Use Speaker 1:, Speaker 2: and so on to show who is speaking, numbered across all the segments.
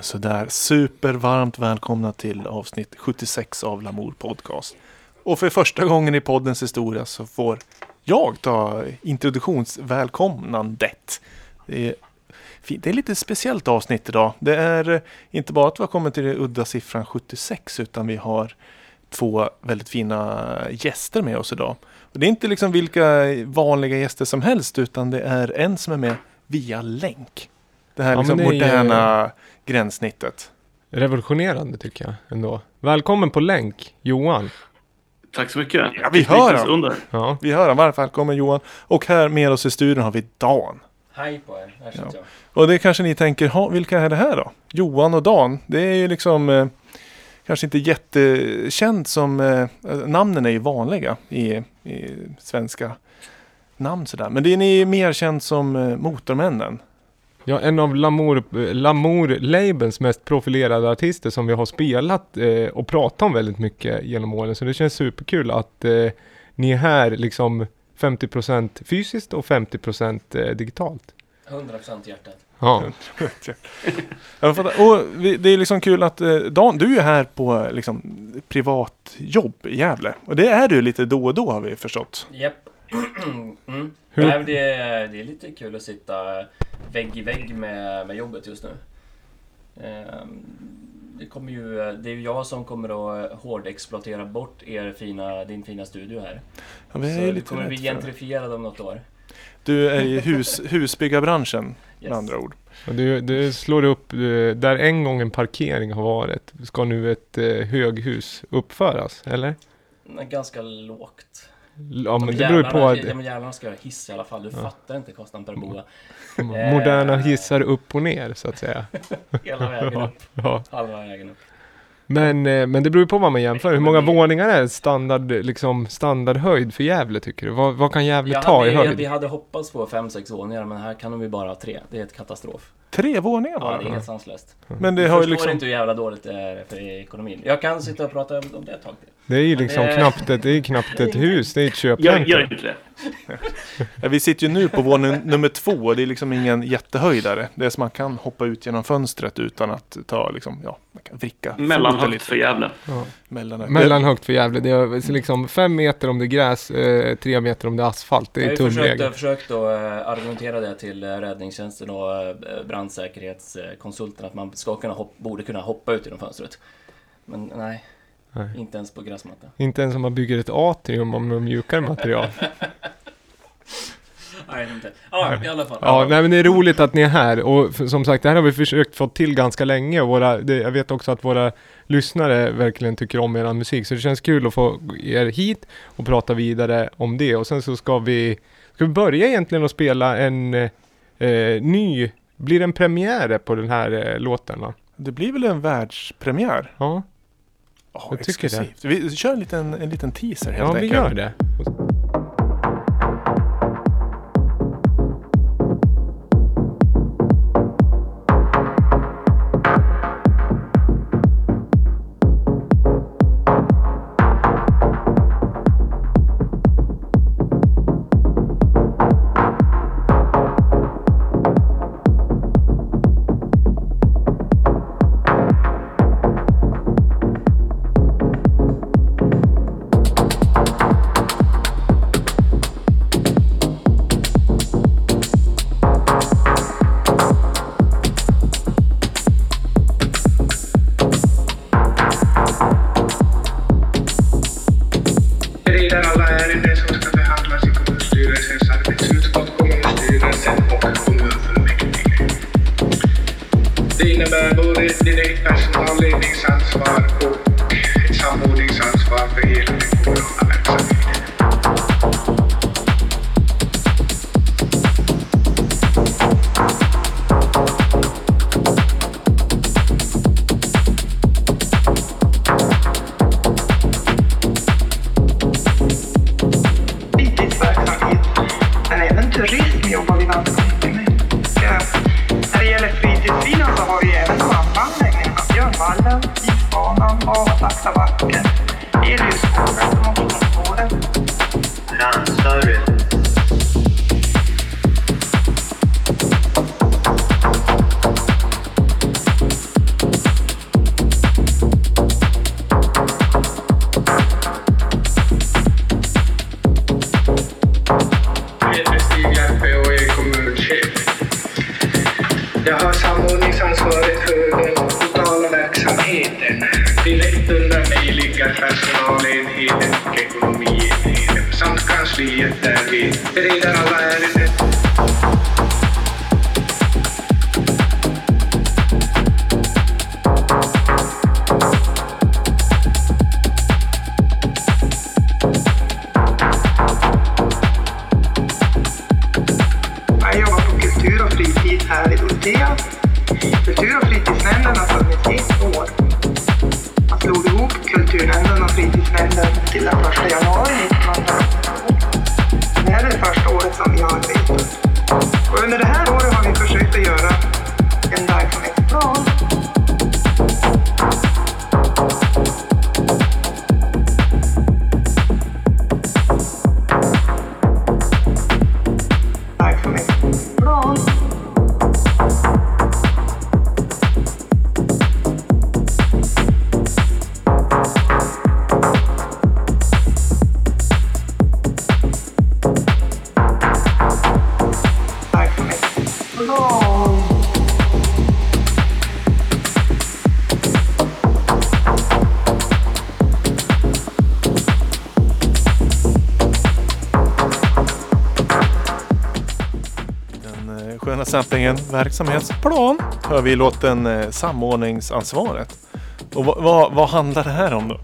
Speaker 1: men sådär. Supervarmt välkomna till avsnitt 76 av Lamour Podcast. Och för första gången i poddens historia så får jag ta introduktionsvälkomnandet. Det är, fint. det är lite speciellt avsnitt idag. Det är inte bara att vi har kommit till den udda siffran 76 utan vi har två väldigt fina gäster med oss idag. Och det är inte liksom vilka vanliga gäster som helst utan det är en som är med via länk. Det här
Speaker 2: Ja,
Speaker 1: liksom
Speaker 2: det
Speaker 1: moderna gränssnittet.
Speaker 2: Revolutionerande tycker jag ändå. Välkommen på länk, Johan.
Speaker 3: Tack så mycket.
Speaker 1: Ja, vi hör
Speaker 3: under.
Speaker 2: Ja,
Speaker 1: Vi hör varmt välkommen Johan. Och här med oss i studion har vi Dan.
Speaker 4: Hej på er, här sitter jag.
Speaker 1: Och det kanske ni tänker, ha, vilka är det här då? Johan och Dan. Det är ju liksom eh, kanske inte jättekänt som eh, namnen är ju vanliga i, i svenska namn sådär. Men det är ni mer känt som eh, Motormännen.
Speaker 2: Ja en av Lamour, Lamour Labels mest profilerade artister som vi har spelat eh, och pratat om väldigt mycket genom åren. Så det känns superkul att eh, ni är här liksom 50% fysiskt och 50% eh, digitalt.
Speaker 4: 100% hjärtat.
Speaker 2: Ja.
Speaker 1: Och det är liksom kul att eh, Dan, du är här på eh, liksom, privat jobb i Gävle. Och det är du lite då och då har vi förstått.
Speaker 4: Japp. Mm.
Speaker 2: Hur-
Speaker 4: Nej, det, är, det är lite kul att sitta vägg i vägg med, med jobbet just nu. Ehm, Det, kommer ju, det är ju jag som kommer att hårdexploatera bort er fina, din fina studio här.
Speaker 1: Ja, vi är
Speaker 4: Så
Speaker 1: lite
Speaker 4: kommer bli gentrifierad om något år.
Speaker 1: Du är i hus, husbyggarbranschen med
Speaker 4: Yes.
Speaker 1: andra ord.
Speaker 2: du, du slår upp, eh, där en gång en parkering har varit, ska nu ett eh, höghus uppföras, eller?
Speaker 4: Ganska lågt.
Speaker 2: Ja men det beror på att
Speaker 4: Ja, men jävlarna ska ha hiss i alla fall. Du
Speaker 2: Ja.
Speaker 4: fattar inte kostnaden per boda.
Speaker 2: moderna hissar upp och ner så att säga.
Speaker 4: Hela vägen
Speaker 2: Ja,
Speaker 4: upp.
Speaker 2: ja.
Speaker 4: Halva vägen upp.
Speaker 2: Men, eh, men det beror ju på vad man jämför. Hur många våningar är standard, liksom, standardhöjd för Gävle tycker du? Vad, vad kan Gävle
Speaker 4: Jag
Speaker 2: ta
Speaker 4: hade,
Speaker 2: i höjd?
Speaker 4: vi hade hoppats på 5-6 våningar men här kan de ju bara ha tre. Det är ett katastrof.
Speaker 1: Tre våningar
Speaker 4: Ja,
Speaker 1: bara.
Speaker 4: det är helt sanslöst.
Speaker 1: Men det
Speaker 4: Du
Speaker 1: har ju
Speaker 4: förstår
Speaker 1: liksom...
Speaker 4: inte hur jävla dåligt det är för ekonomin. Jag kan sitta och prata om det ett tag till.
Speaker 2: Det är ju liksom
Speaker 4: det-
Speaker 2: knappt ett, det är knappt ett hus, det är ett
Speaker 3: Gör,
Speaker 2: köpcentrum.
Speaker 3: gör inte det.
Speaker 1: Ja, vi sitter ju nu på våning nummer två och det är liksom ingen jättehöjdare. Det är som man kan hoppa ut genom fönstret utan att ta liksom, ja, man kan vricka
Speaker 3: Mellanhögt
Speaker 1: lite.
Speaker 3: för Gävle.
Speaker 2: Ja.
Speaker 1: Mellanhögt.
Speaker 2: Mellanhögt för Gävle, det är liksom fem meter om det är gräs, eh, tre meter om det är asfalt. Det
Speaker 4: Jag
Speaker 2: är
Speaker 4: har ju försökt,
Speaker 2: tumregel.
Speaker 4: försökt att eh, argumentera det till eh, räddningstjänsten och brandsäkerhetskonsulten att man ska kunna hopp, borde kunna hoppa ut genom fönstret. Men nej,
Speaker 2: Nej.
Speaker 4: inte ens på gräsmatta.
Speaker 2: Inte ens om man bygger ett atrium om med mjukare material.
Speaker 4: Nej, inte. Ja, i alla fall.
Speaker 2: Ja, nej men det är roligt att ni är här och som sagt det här har vi försökt få till ganska länge och våra, det, jag vet också att våra lyssnare verkligen tycker om er musik så det känns kul att få er hit och prata vidare om det och sen så ska vi, ska vi börja egentligen att spela en eh, ny, blir det en premiär på den här eh, låten va?
Speaker 1: Det blir väl en världspremiär?
Speaker 2: Ja,
Speaker 1: Ja,
Speaker 2: Jag tycker det.
Speaker 1: exklusivt. Vi kör en liten, en liten teaser helt
Speaker 2: ja vi
Speaker 1: enkelt.
Speaker 2: gör det.
Speaker 1: Samplingen verksamhetsplan hör vi låten eh, Samordningsansvaret. Och vad, vad, handlar det här om då?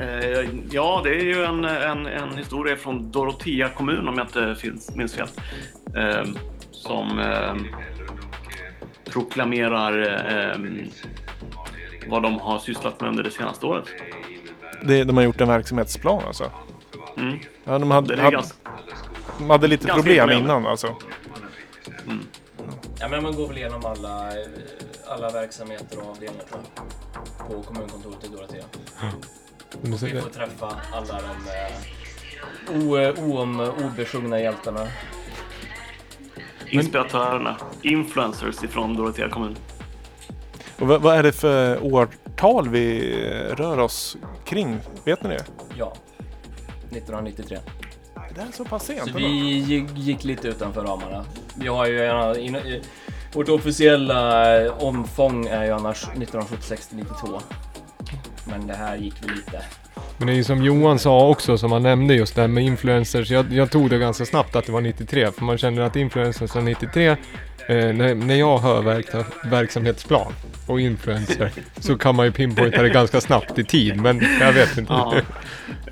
Speaker 3: Eh, ja, det är ju en, en, en historia från Dorotea kommun om jag inte minns fel. Eh, som proklamerar vad de har sysslat med under det senaste året.
Speaker 1: Det, de har gjort en verksamhetsplan alltså?
Speaker 3: Mm.
Speaker 1: Ja, de hade, hade,
Speaker 3: ganska,
Speaker 1: de hade lite
Speaker 3: ganska
Speaker 1: problem
Speaker 3: imponerande.
Speaker 1: innan alltså?
Speaker 4: Ja, men man går väl igenom alla, alla verksamheter och avdelningar tror jag. På kommunkontoret i Dorotea.
Speaker 2: Så-
Speaker 4: Vi får träffa alla de eh, o, oom, obesjungna hjältarna.
Speaker 3: inspiratörerna, influencers ifrån Dorotea kommun.
Speaker 1: Och vad, vad är det för årtal vi eh, rör oss kring? Vet ni det?
Speaker 4: Ja. 1993.
Speaker 1: Det är så pass sent
Speaker 4: Så vi gick, gick lite utanför ramarna. Vi har ju en, in, i- vårt officiella eh, omfång är ju annars 1976 till 92. Men det här gick vi lite.
Speaker 2: Men det är ju som Johan sa också, som han nämnde just det här med influencers. Jag, jag tog det ganska snabbt att det var 93, för man känner att influencers är 93. Eh, när, när jag hör verk, verksamhetsplan och influencer så kan man ju pinpointa det ganska snabbt i tid, men jag vet inte.
Speaker 3: Ja.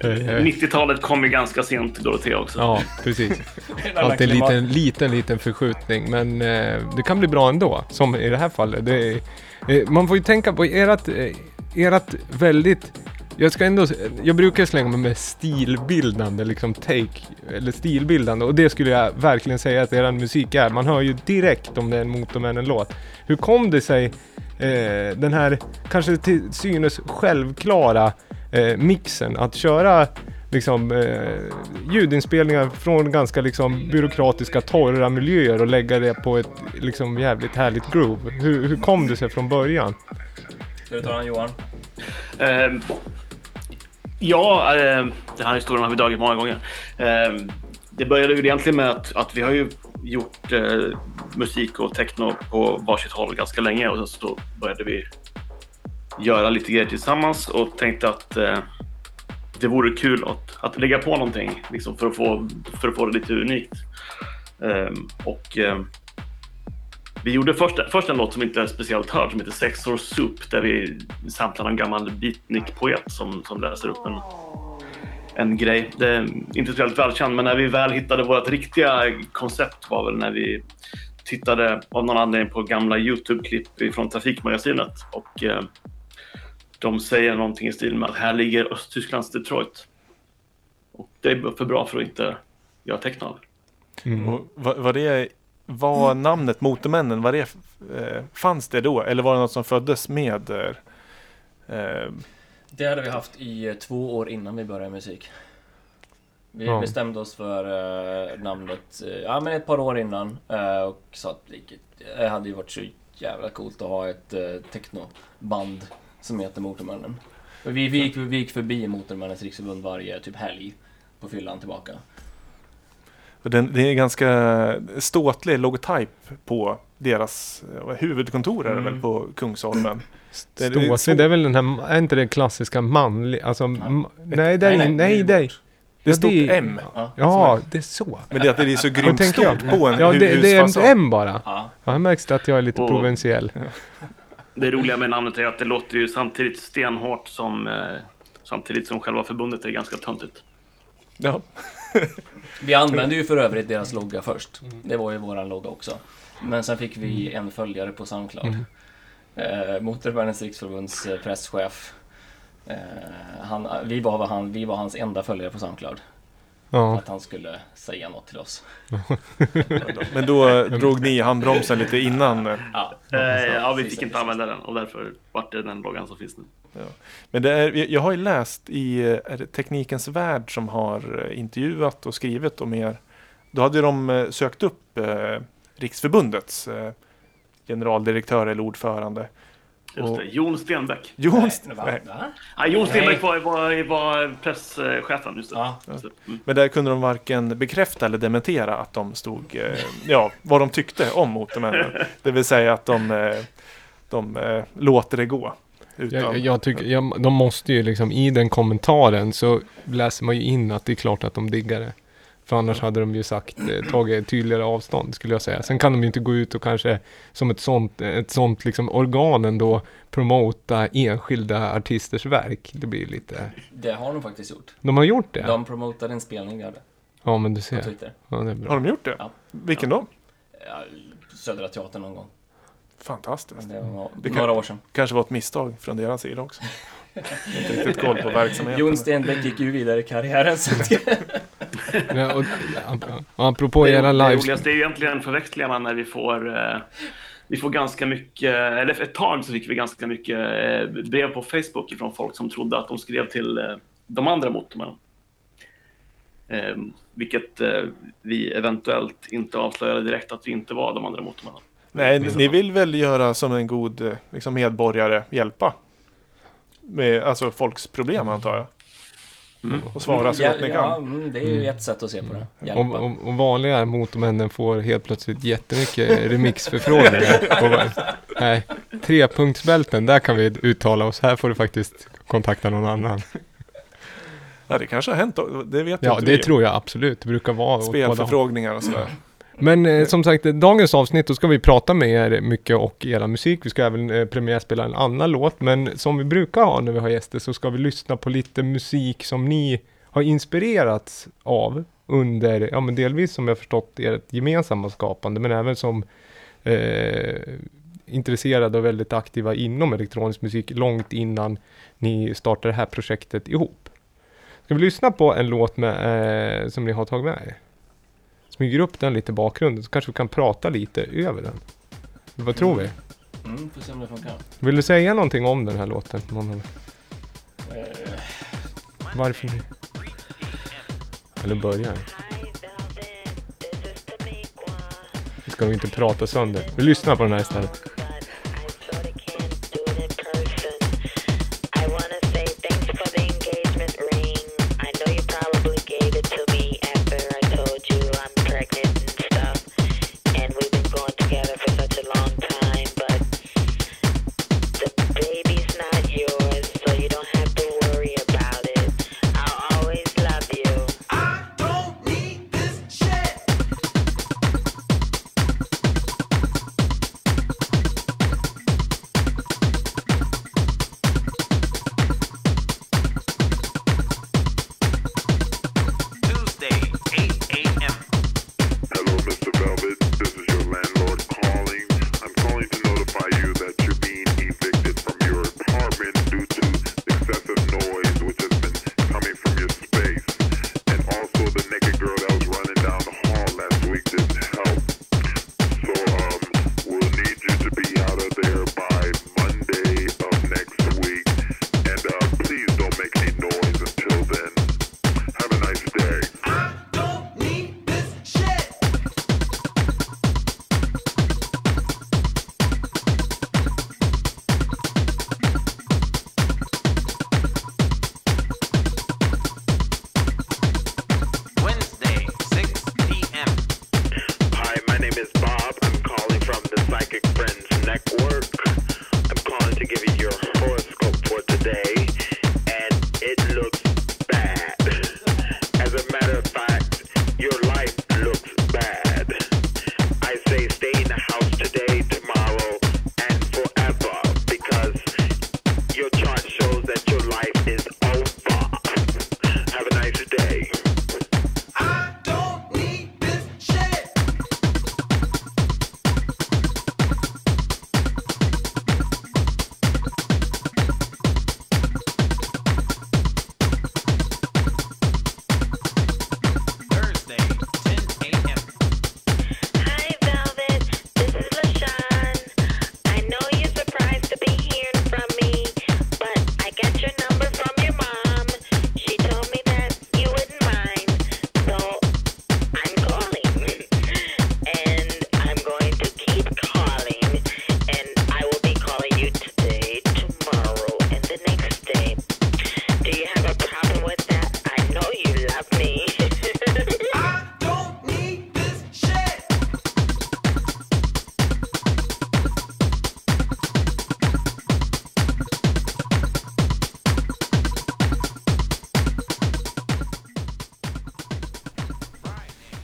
Speaker 2: Eh,
Speaker 3: 90-talet kom ju ganska sent till Dorotea också.
Speaker 2: Ja, precis. Alltid en liten, liten, liten förskjutning. Men eh, det kan bli bra ändå. Som i det här fallet. Det eh, man får ju tänka på ert, eh, ert väldigt... Jag ska ändå... Jag brukar slänga mig med stilbildande liksom take. Eller stilbildande. Och det skulle jag verkligen säga att er musik är. Man hör ju direkt om det är en Motormännen-låt. Hur kom det sig eh, den här kanske till synes självklara eh, mixen att köra liksom eh, ljudinspelningar från ganska liksom byråkratiska torra miljöer och lägga det på ett liksom jävligt härligt groove. Hur, hur kom det sig från början?
Speaker 4: Ska du ta den Johan?
Speaker 3: Eh, ja, eh, den här historien har vi dragit många gånger. Eh, det började ju egentligen med att, att vi har ju gjort eh, musik och techno på varsitt håll ganska länge och så började vi göra lite grejer tillsammans och tänkte att eh, det vore kul att, att lägga på någonting liksom för, att få, för att få det lite unikt. Eh, och eh, vi gjorde först, först en låt som inte är speciellt hörd som heter Sex or Soup där vi samplar en gammal beatnik-poet som, som läser upp en, en grej. Det är inte speciellt välkänd men när vi väl hittade vårt riktiga koncept var väl när vi tittade av någon anledning på gamla Youtube-klipp från Trafikmagasinet och eh, de säger någonting i stil med att här ligger Östtysklands Detroit. Och det är för bra för att inte göra teckna av.
Speaker 1: Och var, var det var namnet Motormännen, var det, eh, fanns det då? Eller var det något som föddes med? Eh, eh,
Speaker 4: Det hade vi haft i eh, två år innan vi började musik. Vi
Speaker 2: Ja.
Speaker 4: bestämde oss för eh, namnet ja, men ett par år innan eh, och sa att det hade ju varit så jävla coolt att ha ett technoband som heter Motormännen. Vi, vi, gick, vi gick förbi Motormännens riksförbund varje typ helg på fyllan tillbaka.
Speaker 1: Den, det är ganska ståtlig logotyp på deras eh, huvudkontor är
Speaker 2: Mm.
Speaker 1: väl på Kungsholmen. Är- det är
Speaker 2: Ståsig,
Speaker 1: så-
Speaker 2: det är väl den här, är inte det klassiska manlig, alltså, m- nej, det är,
Speaker 4: Nej,
Speaker 2: nej,
Speaker 4: nej,
Speaker 2: nej,
Speaker 4: det är
Speaker 2: nej.
Speaker 1: Det är stort
Speaker 2: det
Speaker 1: M.
Speaker 4: Ja,
Speaker 2: Ja, det är så.
Speaker 1: Men det är att det är så grymt
Speaker 2: tänker jag.
Speaker 1: stort på en
Speaker 2: Ja, det, det är ett M bara.
Speaker 4: ja.
Speaker 2: Ja, här märks det att jag är lite
Speaker 3: Och-
Speaker 2: provinsiell.
Speaker 3: Det roliga med namnet är att det låter ju samtidigt stenhårt som eh, samtidigt som själva förbundet är ganska töntigt.
Speaker 1: Ja.
Speaker 4: Vi använde ju för övrigt deras logga först. Det var ju våran logga också. Men sen fick vi en följare på Soundcloud. Eh, Motorvärldens riksförbunds eh, presschef. Eh, han, vi, var, han, vi var hans enda följare på Soundcloud.
Speaker 2: Ja.
Speaker 4: Att han skulle säga något till oss.
Speaker 1: Men då eh, drog ni handbromsen lite innan.
Speaker 4: Ja,
Speaker 3: Eh, ja, vi fick inte använda den och därför vart det den loggan som finns nu.
Speaker 1: Men det är, jag har ju läst i eh, Teknikens Värld som har intervjuat och skrivit om er. Då hade de sökt upp Riksförbundets generaldirektör eller ordförande.
Speaker 3: Just det, Jon Stenbeck.
Speaker 1: Jon.
Speaker 4: Va?
Speaker 3: Ja, Jon. Stenbeck var, var, var presschefen, just det.
Speaker 4: Ja.
Speaker 3: Just det. Mm.
Speaker 1: Men där kunde de varken bekräfta eller dementera att de stod, eh, ja, vad de tyckte om Motormännen. Det vill säga att de, eh, de eh, låter det gå. Utan,
Speaker 2: Jag, jag tycker, jag, de måste ju liksom, i den kommentaren så läser man ju in att det är klart att de diggar det. För annars hade de ju sagt, eh, tagit tydligare avstånd skulle jag säga. Sen kan de ju inte gå ut och kanske som ett sånt, ett sånt liksom organ ändå promota enskilda artisters verk. Det blir lite...
Speaker 4: Det har de faktiskt gjort.
Speaker 2: De har gjort det?
Speaker 4: De promotade en spelning vi hade
Speaker 2: Ja men du
Speaker 4: på
Speaker 2: ser.
Speaker 4: Twitter.
Speaker 2: Ja, det är
Speaker 1: har
Speaker 2: bra.
Speaker 1: de gjort det?
Speaker 4: Ja.
Speaker 1: Vilken då?
Speaker 4: Ja, Södra Teatern någon gång.
Speaker 1: Fantastiskt.
Speaker 4: Det var
Speaker 1: Det kan-
Speaker 4: några år sedan.
Speaker 1: Kanske var ett misstag från deras sida också. Inte riktigt koll på verksamheten.
Speaker 4: Jon Stenbeck gick ju vidare i karriären. Så att
Speaker 2: Ja, och, och apropå
Speaker 3: Det,
Speaker 2: era
Speaker 3: det
Speaker 2: lives.
Speaker 3: roligaste är ju egentligen förväxlingarna när vi får eh, vi får ganska mycket, eller ett tag så fick vi ganska mycket eh, brev på Facebook från folk som trodde att de skrev till eh, de andra motormännen. Eh, vilket eh, vi eventuellt inte avslöjade direkt att vi inte var de andra motormännen.
Speaker 1: Nej, ni vill väl göra som en god liksom, medborgare, hjälpa? Med alltså folks problem antar jag.
Speaker 3: Mm.
Speaker 1: Och svara så
Speaker 4: ja,
Speaker 1: gott ni
Speaker 4: ja,
Speaker 1: kan.
Speaker 4: mm, det är ju ett sätt att se på det.
Speaker 2: Och,
Speaker 4: Hjälpa.
Speaker 2: och, och vanliga motormännen får helt plötsligt jättemycket remixförfrågningar. Och Nej, trepunktsbälten, där kan vi uttala oss. Här får du faktiskt kontakta någon annan.
Speaker 1: Ja, det kanske har hänt. Det vet
Speaker 2: Ja,
Speaker 1: inte
Speaker 2: det
Speaker 1: vi.
Speaker 2: tror jag absolut. Det brukar vara.
Speaker 1: Spelförfrågningar och sådär.
Speaker 2: Men eh, som sagt, dagens avsnitt, då ska vi prata med er mycket och era musik. Vi ska även eh, premiärspela en annan låt. Men som vi brukar ha när vi har gäster så ska vi lyssna på lite musik som ni har inspirerats av under, ja men delvis som jag förstått ert gemensamma skapande, men även som eh, intresserade och väldigt aktiva inom elektronisk musik långt innan ni startade det här projektet ihop. Ska vi lyssna på en låt med, eh, som ni har tagit med er? Smyger upp den lite i bakgrunden så kanske vi kan prata lite över den. Vad tror vi?
Speaker 4: Mm, får se om det funkar.
Speaker 2: Vill du säga någonting om den här låten? Någon-
Speaker 4: Eh,
Speaker 2: Varför? Eller börja. Vi ska nog inte prata sönder. Vi lyssnar på den här istället.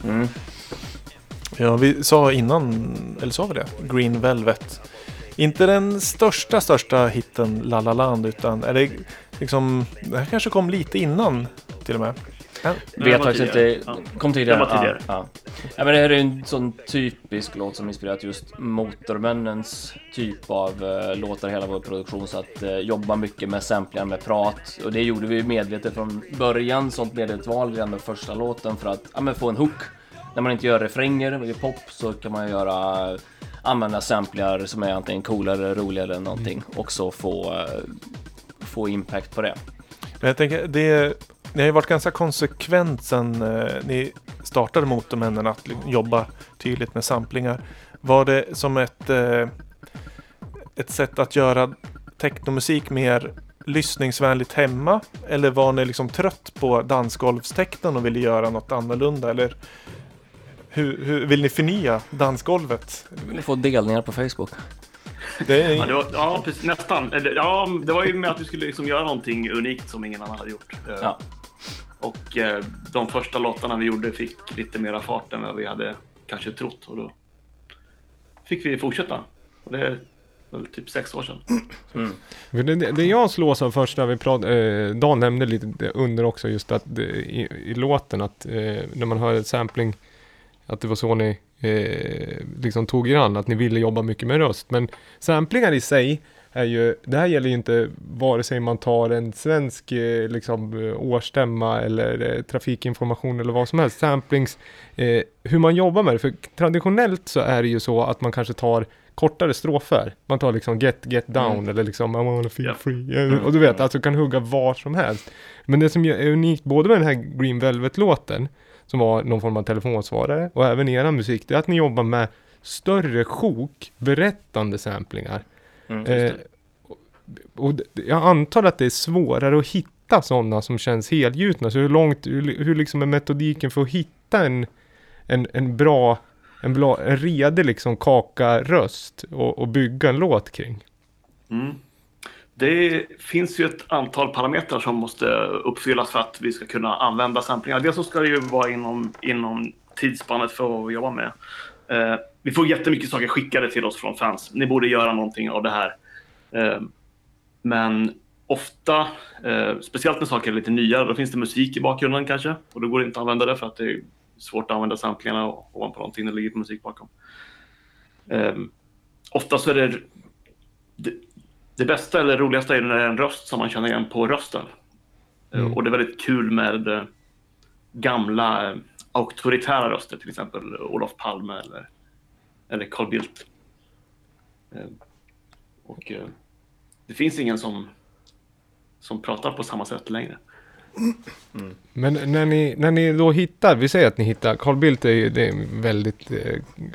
Speaker 4: Mm.
Speaker 1: Ja, vi sa innan, eller sa vi det? Green Velvet. Inte den största, största hitten La La Land, utan är det liksom, det här kanske kom lite innan till och med. Ja,
Speaker 4: Vet faktiskt inte.
Speaker 3: Ja.
Speaker 4: Kom tidigare.
Speaker 3: Den var tidigare.
Speaker 4: Ja, ja. ja, men det här är en sån typisk låt som inspirerat just Motormännens typ av uh, låtar hela vår produktion. Så att uh, jobba mycket med samplingar, med prat. Och det gjorde vi medvetet från början. Sånt medvetet val redan med första låten för att ja, men få en hook. När man inte gör refränger i pop så kan man göra använda samplingar som är antingen coolare, roligare eller någonting. Och så få, få impact på det.
Speaker 1: Men jag tänker, det, ni har ju varit ganska konsekvent sen eh, ni startade Motormännen att jobba tydligt med samplingar. Var det som ett, eh, ett sätt att göra technomusik mer lyssningsvänligt hemma? Eller var ni liksom trött på dansgolvsteknon och ville göra något annorlunda? Eller hur, hur vill ni förnya dansgolvet?
Speaker 4: Vill ni få delningar på Facebook?
Speaker 1: Det är,
Speaker 3: Ja, det var, ja precis, nästan. Ja, det var ju med att vi skulle liksom göra någonting unikt som ingen annan hade gjort. Eh,
Speaker 4: Ja.
Speaker 3: Och eh, de första låtarna vi gjorde fick lite mera fart än vad vi hade kanske trott. Och då fick vi fortsätta. Och det är väl typ sex år sedan.
Speaker 2: För Det, det, det jag slås av först när vi pratade, eh, Dan nämnde lite under också just att det, i, i låten att eh, när man hör ett sampling att det var så ni eh, liksom tog er an, att ni ville jobba mycket med röst. Men samplingar i sig är ju, det här gäller ju inte vare sig man tar en svensk eh, liksom, eh, årsstämma eller eh, trafikinformation eller vad som helst. Samplings, eh, hur man jobbar med det. För traditionellt så är det ju så att man kanske tar kortare strofer. Man tar liksom get, get down eller liksom I wanna feel
Speaker 3: Ja.
Speaker 2: free. Eh, Och du vet, alltså kan hugga var som helst. Men det som är unikt både med den här Green Velvet-låten, som var någon form av telefonsvarare, och även i er musik, det är att ni jobbar med större sjok, berättande samplingar.
Speaker 4: Mm,
Speaker 2: Eh, och- jag antar att det är svårare att hitta sådana som känns helgjutna. Så hur långt, hur, hur liksom är metodiken för att hitta en, en, en bra, en, bra, en redig liksom kaka röst och, och bygga en låt kring?
Speaker 3: Mm. Det finns ju ett antal parametrar som måste uppfyllas för att vi ska kunna använda samplingar. Dels så ska det ju vara inom, inom tidsspannet för vad vi jobbar med. Eh, vi får jättemycket saker skickade till oss från fans. Ni borde göra någonting av det här. Eh, men ofta, eh, speciellt när saker är lite nyare, då finns det musik i bakgrunden kanske. Och då går det inte att använda det för att det är svårt att använda samplingarna ovanpå någonting när det ligger musik bakom. Eh, ofta så är det det, det bästa eller roligaste är när det är en röst som man känner igen på rösten. Eh,
Speaker 2: Mm.
Speaker 3: Och det är väldigt kul med eh, gamla eh, auktoritära röster, till exempel Olof Palme eller, eller Carl Bildt. Och det finns ingen som, som pratar på samma sätt längre.
Speaker 2: Men när ni, när ni då hittar, vi säger att ni hittar, Carl Bildt är ju det är väldigt,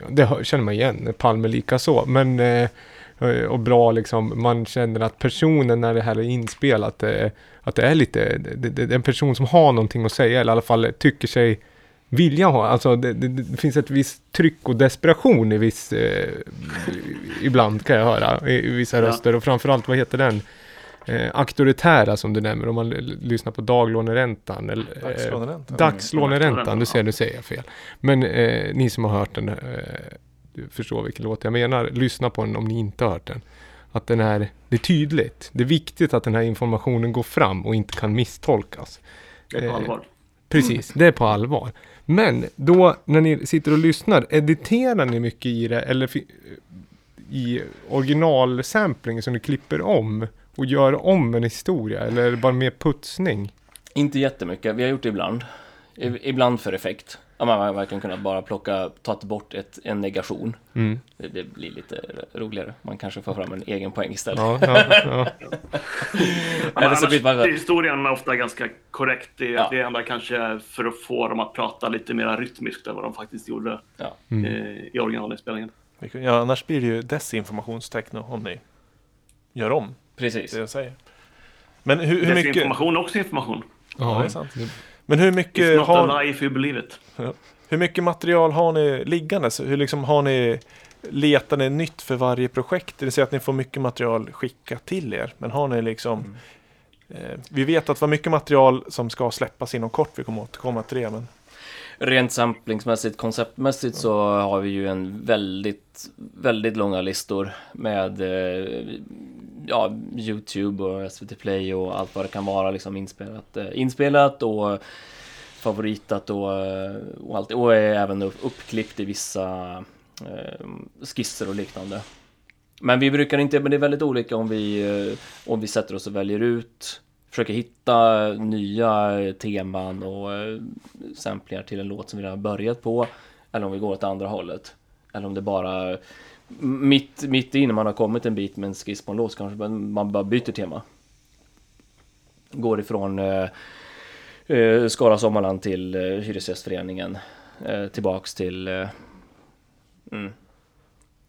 Speaker 2: det känner man igen, Palme lika så. men eh, och bra liksom, man känner att personen när det här är inspelat, eh, att det är lite, det, det, det är en person som har någonting att säga, eller i alla fall tycker sig vilja ha, alltså det, det, det finns ett visst tryck och desperation i viss, eh, ibland kan jag höra, i, i vissa
Speaker 3: Ja.
Speaker 2: röster, och framförallt, vad heter den? Eh, auktoritära som du nämner, om man lyssnar på daglåneräntan. Eller, eh,
Speaker 1: Dagslåneräntan.
Speaker 2: Dagslåneräntan, du ser, nu säger jag fel. Men eh, ni som har hört den, eh, du förstår vilken låt jag menar. Lyssna på den om ni inte har hört den. Att den är, det är tydligt. Det är viktigt att den här informationen går fram och inte kan misstolkas.
Speaker 3: Det är på
Speaker 2: Eh,
Speaker 3: allvar.
Speaker 2: Precis, det är på allvar. Men då när ni sitter och lyssnar, editerar ni mycket i det eller i originalsampling som ni klipper om och gör om en historia eller är det bara mer putsning?
Speaker 4: Inte jättemycket, vi har gjort det ibland. Ibland för effekt. Ja, man har verkligen kunnat bara plocka, ta bort ett, en negation.
Speaker 2: Mm.
Speaker 4: Det, det blir lite roligare. Man kanske får fram en egen poäng istället.
Speaker 2: Ja, ja, ja.
Speaker 4: Eller så blir det bara-
Speaker 3: är historien ofta ganska korrekt. Det,
Speaker 4: Ja.
Speaker 3: det enda kanske för att få dem att prata lite mer rytmiskt än vad de faktiskt gjorde
Speaker 4: Ja.
Speaker 2: Mm.
Speaker 3: eh, i originalinspelningen.
Speaker 1: Ja, annars blir det ju desinformationstechno om ni gör om
Speaker 4: Precis.
Speaker 1: det jag säger. Men hur, hur mycket...
Speaker 3: Desinformation är också information.
Speaker 1: Ja, det är sant. Men hur
Speaker 3: It's
Speaker 1: mycket,
Speaker 3: not
Speaker 1: har,
Speaker 3: a if you believe it.
Speaker 1: hur mycket material har ni liggande? Så Hur liksom har ni letar ni nytt för varje projekt? Det vill säga att ni får mycket material skickat till er. Men har ni liksom... Eh, vi vet att det var mycket material som ska släppas inom kort. Vi kommer återkomma till det. Men
Speaker 4: Rent samplingsmässigt, konceptmässigt så har vi ju en väldigt, väldigt långa listor med eh, ja, Youtube och SVT Play och allt vad det kan vara liksom inspelat, eh, inspelat och favoritat och, eh, och allt och är även uppklippt i vissa skisser och liknande. Men vi brukar inte, men det är väldigt olika om vi, om vi sätter oss och väljer ut Försöker hitta nya teman och eh, samplingar till en låt som vi redan har börjat på. Eller om vi går åt andra hållet. Eller om det bara mitt, mitt i när man har kommit en bit med en skiss på en låt så kanske man bara byter tema. Går ifrån eh, eh, Skara Sommarland till eh, Hyresgästföreningen. Eh, tillbaks till eh, mm,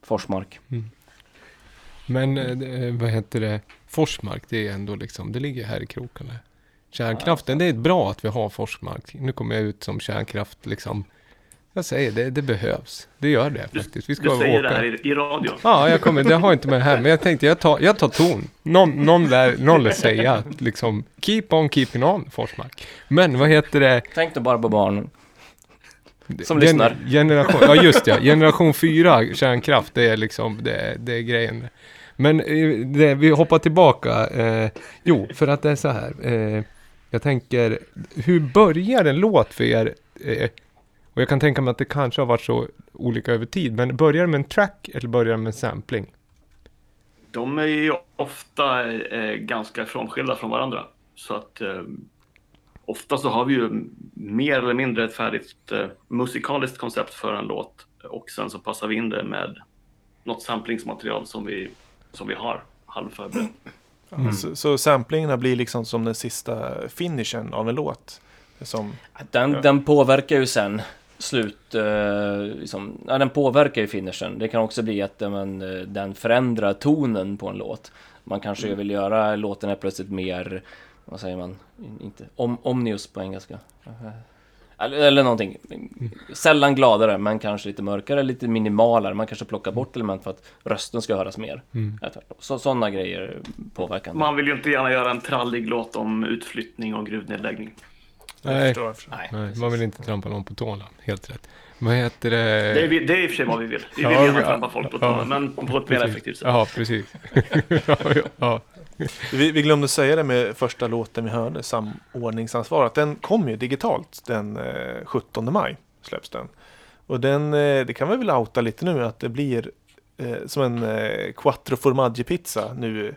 Speaker 4: Forsmark. Mm.
Speaker 2: Men eh, eh, vad heter det? Forsmark, det är ändå liksom, det ligger här i krokarna. Kärnkraften, det är bra att vi har Forsmark. Nu kommer jag ut som kärnkraft liksom. Jag säger det, det behövs. Det gör det faktiskt. Vi ska
Speaker 3: Du säger
Speaker 2: åka.
Speaker 3: det här i, i radio.
Speaker 2: Ja, jag kommer, det har inte med det här, men jag tänkte jag tar, jag tar ton. Någon, någon, lär, någon lär säga att liksom, keep on keeping on Forsmark. Men vad heter det?
Speaker 4: Tänk då bara på barnen. Som
Speaker 2: Gen-
Speaker 4: lyssnar.
Speaker 2: Generation, ja just ja, generation 4 kärnkraft, det är liksom, det, det är grejen. Men eh, det, vi hoppar tillbaka. Eh, jo, för att det är så här. Eh, jag tänker, hur börjar en låt för er? Eh, och jag kan tänka mig att det kanske har varit så olika över tid, men börjar det med en track eller börjar det med en sampling?
Speaker 3: De är ju ofta eh, ganska frånskilda från varandra. Så att eh, ofta så har vi ju mer eller mindre ett färdigt eh, musikaliskt koncept för en låt. Och sen så passar vi in det med något samplingsmaterial som vi, som vi har halvförberett.
Speaker 1: Så, så samplingarna blir liksom som den sista finishen av en låt. Som,
Speaker 4: Den,
Speaker 1: Ja.
Speaker 4: den påverkar ju sen slut, eh, liksom, ja, den påverkar ju finishen. Det kan också bli att men, eh, den förändrar tonen på en låt. Man kanske vill göra låten är plötsligt mer, vad säger man, In- inte, om, omnius på engelska. Eller, eller någonting. Sällan gladare, men kanske lite mörkare, lite minimalare. Man kanske plockar bort element för att rösten ska höras mer. Ja, tvärtom. Så, sådana grejer påverkar.
Speaker 3: Man vill ju inte gärna göra en trallig låt om utflyttning och gruvnedläggning.
Speaker 1: jag
Speaker 2: Nej.
Speaker 1: förstår, jag förstår.
Speaker 4: Nej,
Speaker 2: Nej, man vill inte trampa någon på tårna, helt rätt. Vad heter det?
Speaker 3: Det är, vi- det är i och för sig vad vi vill. Vi vill
Speaker 2: Ja,
Speaker 3: gärna
Speaker 2: ja,
Speaker 3: trampa folk på
Speaker 2: ja.
Speaker 3: tårna, men på ett mer effektivt sätt.
Speaker 2: Ja, precis. ja, ja, ja.
Speaker 1: Vi, vi glömde säga det med första låten vi hörde, Samordningsansvar, att den kom ju digitalt den eh, 17 maj. Släpps den. Och den, eh, det kan vi väl outa lite nu, att det blir eh, som en eh, quattro formaggi pizza nu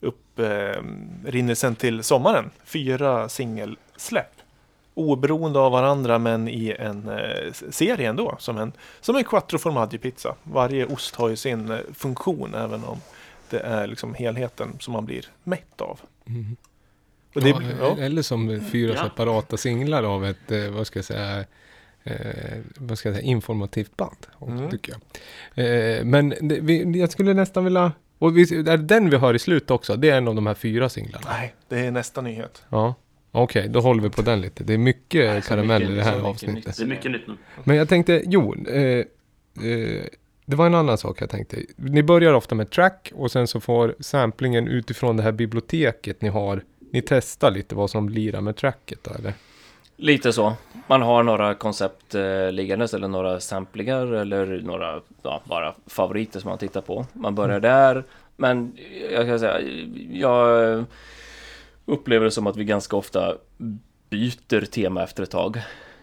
Speaker 1: upp eh, rinnelsen till sommaren. Fyra singelsläpp. Oberoende av varandra men i en eh, serie ändå. Som en, som en quattro formaggi pizza. Varje ost har ju sin eh, funktion även om det är liksom helheten som man blir mätt av. Och det,
Speaker 2: ja,
Speaker 1: ja,
Speaker 2: Eller som fyra
Speaker 3: Ja.
Speaker 2: separata singlar av ett, eh, vad ska jag säga, eh, vad ska jag säga, informativt band. också,
Speaker 1: Mm.
Speaker 2: Tycker jag. Eh, men det, vi, jag skulle nästan vilja, och vi, är det den vi hör i slutet också, det är en av de här fyra singlarna.
Speaker 1: nej, det är nästa nyhet.
Speaker 2: Ja, okej, då håller vi på den lite. Det är mycket karamell i det här avsnittet.
Speaker 4: nytt.
Speaker 3: Det är mycket nytt nu.
Speaker 2: Men jag tänkte, jo, eh, eh, det var en annan sak jag tänkte. Ni börjar ofta med track och sen så får samplingen utifrån det här biblioteket ni har. Ni testar lite vad som lirar med tracket eller?
Speaker 4: Lite så. Man har några koncept eh, liggandes eller några samplingar eller några ja, bara favoriter som man tittar på. Man börjar där. Men jag kan säga, jag upplever det som att vi ganska ofta byter tema efter ett tag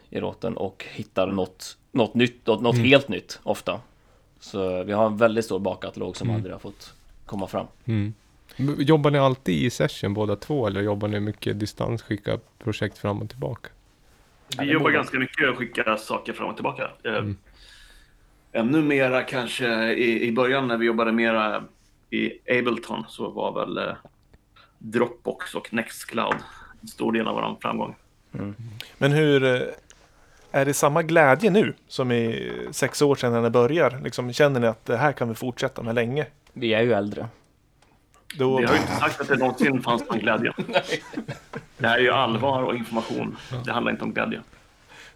Speaker 4: i låten och hittar något, något nytt, något, något helt nytt ofta. Så vi har en väldigt stor bakkatalog som aldrig har fått komma fram.
Speaker 2: Mm. Jobbar ni alltid i session båda två eller jobbar ni mycket distans, skicka projekt fram och tillbaka?
Speaker 3: Vi jobbar ganska mycket och skickar saker fram och tillbaka. Eh, Ännu mera kanske i, i början när vi jobbade mera i Ableton så var väl eh, Dropbox och Nextcloud en stor del av vår framgång.
Speaker 1: Men hur eh, är det samma glädje nu som i sex år sedan när det börjar? Liksom, känner ni att det här kan vi fortsätta med länge?
Speaker 4: Vi är ju äldre.
Speaker 1: Då,
Speaker 3: Vi har ju inte sagt att det någonsin fanns någon glädje. Det här är ju allvar och information. Det handlar inte om glädje.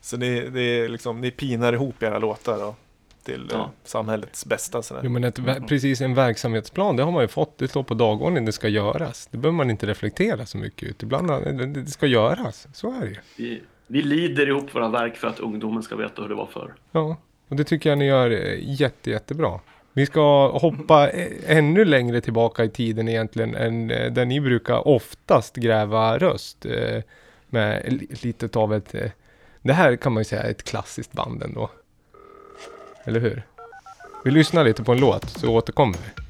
Speaker 1: Så ni, det är liksom, ni pinar ihop era låtar då, till eh,
Speaker 3: Ja.
Speaker 1: samhällets bästa. Sådär.
Speaker 2: Jo men ett, ver- precis en verksamhetsplan, det har man ju fått. Det står på dagordningen, det ska göras. Det behöver man inte reflektera så mycket ut. Ibland, det ska göras. Så är det ju.
Speaker 3: Vi, lider ihop våra verk för att ungdomen ska veta hur det var förr.
Speaker 2: Ja, och det tycker jag ni gör eh, jätte, jättebra. Vi ska hoppa e-, ännu längre tillbaka i tiden egentligen än eh, där ni brukar oftast gräva röst. Eh, med lite av ett, det här kan man ju säga är ett klassiskt band ändå. Eller hur? Vi lyssnar lite på en låt så återkommer vi.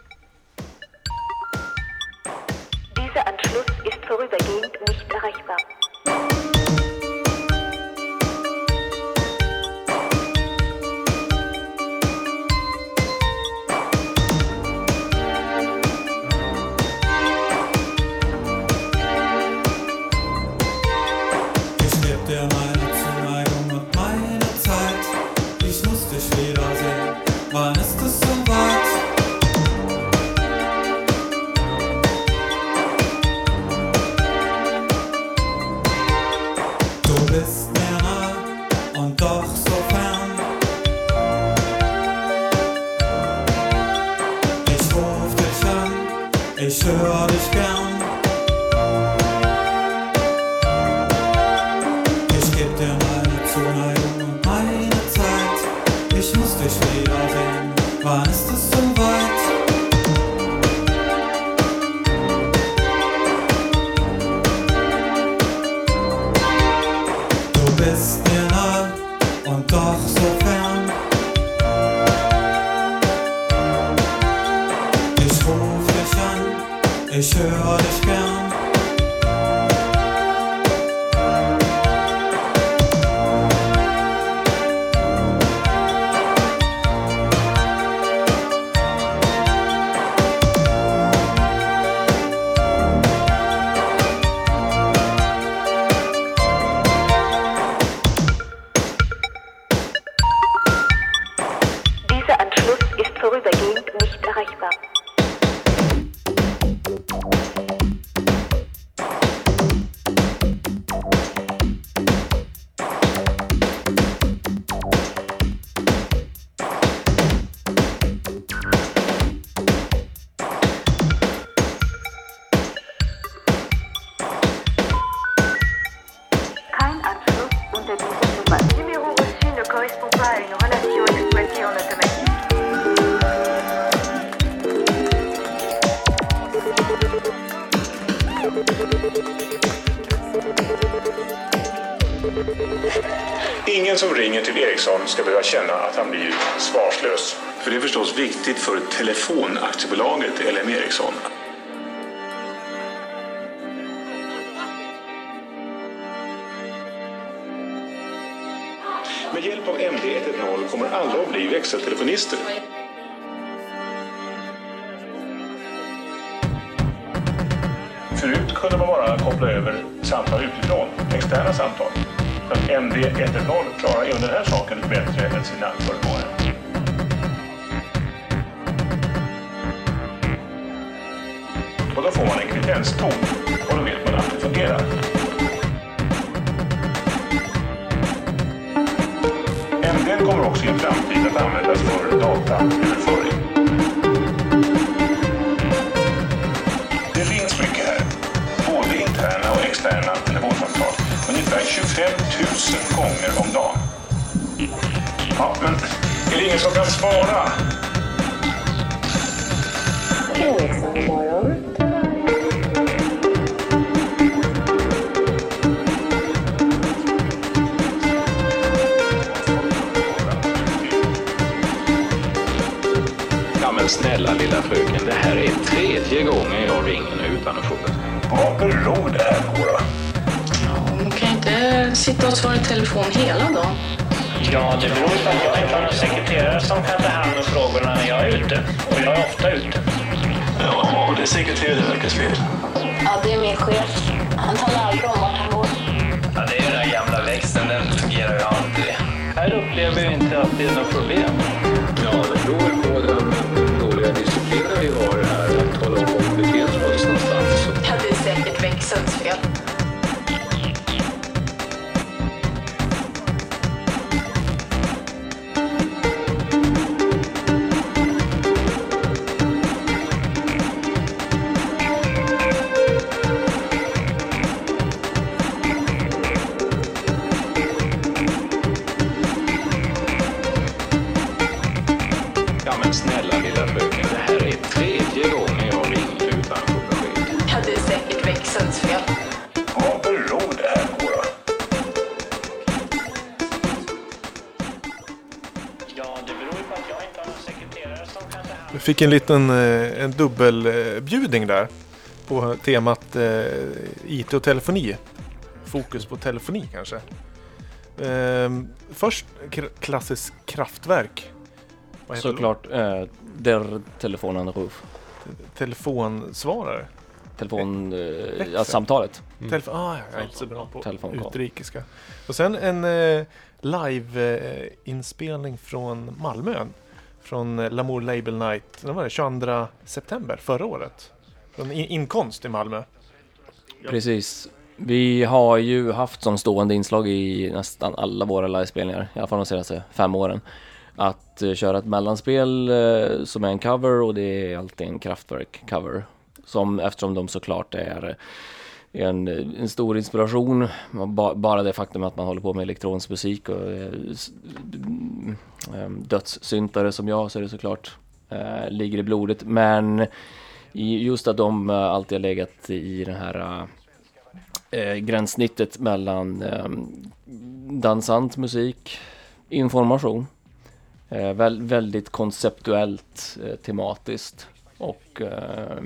Speaker 5: Zuneigung und meine Zeit. Ich muss dich wiedersehen. Wann ist
Speaker 6: men
Speaker 7: snälla lilla fröken, det här är tredje gången jag ringer nu utan att få besked.
Speaker 6: Vad beror det här på då?
Speaker 8: Hon kan ju inte sitta och svara i telefon hela dagen.
Speaker 9: Ja, det beror på att jag inte har någon sekreterare som kan ta hand om frågorna när jag är ute. Och jag är ofta ute.
Speaker 7: Ja, det är Sekreterarverkets fel.
Speaker 8: Ja, det är min chef. Han talar aldrig om vart han går.
Speaker 9: Ja, det är den där gamla växeln, den fungerar ju alltid. Här upplever jag inte att det är något problem.
Speaker 7: Ja, det beror på den dåliga disciplinen vi har här att tala om var vi befinner oss någonstans.
Speaker 8: Ja, det är säkert växelns fel.
Speaker 1: Fick en liten eh, en dubbelbjudning där. På temat eh, IT och telefoni. Fokus på telefoni kanske. Ehm, först klassiskt kraftverk.
Speaker 4: Såklart, eh, der Telefonanruf.
Speaker 1: Telefonsvarare.
Speaker 4: Telefon... Eh, ja, samtalet.
Speaker 1: Telefon, ah, jag är inte så bra på
Speaker 4: Telefonkall.
Speaker 1: utrikiska. Och sen en eh, live-inspelning från Malmö. Från Lamour Label Night, när var det? 22 september förra året. Från In- Inkonst i Malmö.
Speaker 4: Precis. Vi har ju haft som stående inslag i nästan alla våra livespelningar, i alla fall de senaste fem åren, att eh, köra ett mellanspel eh, som är en cover och det är alltid en Kraftwerk-cover. Som eftersom de såklart är en, en stor inspiration, ba, bara det faktum att man håller på med elektronisk musik och eh, eh dödssyntare som jag så är det såklart eh, ligger i blodet. Men just att de eh, alltid har legat i den här eh, eh, gränssnittet mellan eh, dansant musik, information, eh, väl, väldigt konceptuellt, eh, tematiskt och eh,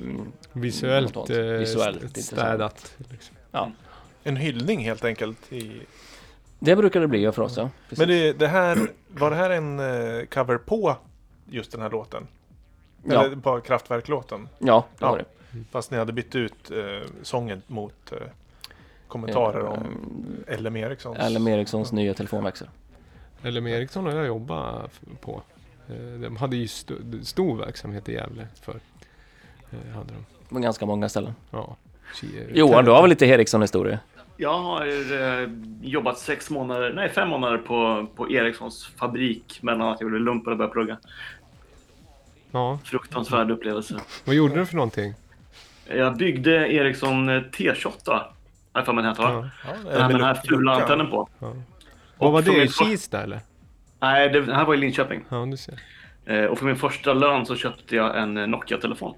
Speaker 2: Visuellt,
Speaker 4: något
Speaker 2: eh,
Speaker 4: visuellt
Speaker 2: st- städat. Liksom.
Speaker 4: Ja,
Speaker 1: En hyllning helt enkelt. I...
Speaker 4: det brukar det bli för oss ja. Precis.
Speaker 1: Men det, det här, var det här en eh, cover på just den här låten?
Speaker 4: Ja.
Speaker 1: Eller bara Kraftwerk-låten?
Speaker 4: Ja, det
Speaker 1: Ja.
Speaker 4: var det.
Speaker 1: Fast ni hade bytt ut eh, sången mot eh, kommentarer om
Speaker 4: Eh,
Speaker 1: LM Ericssons.
Speaker 4: LM Ericssons nya telefonväxel.
Speaker 2: LM Ericsson har jag jobbat på. Eh, De hade ju st- stor verksamhet i Gävle för. Hade de.
Speaker 4: På ganska många ställen.
Speaker 2: Ja.
Speaker 4: Johan, du har väl lite Ericsson-historia?
Speaker 3: Jag har eh, jobbat sex månader, nej fem månader på, på Ericssons fabrik mellan att jag gjorde lumpen och började plugga.
Speaker 2: Ja.
Speaker 3: Fruktansvärd upplevelse.
Speaker 2: Vad gjorde du för någonting?
Speaker 3: Jag byggde Ericsson eh, T28. Har jag för mig den heter va?
Speaker 2: Ja.
Speaker 3: Den här med den här fula antennen på.
Speaker 2: Ja.
Speaker 3: Och
Speaker 2: Vad var det? I
Speaker 3: min för-
Speaker 2: Kista eller?
Speaker 3: Nej, det det här var i Linköping.
Speaker 2: Ja, du ser.
Speaker 3: Eh, Och för min första lön så köpte jag en eh, Nokia-telefon.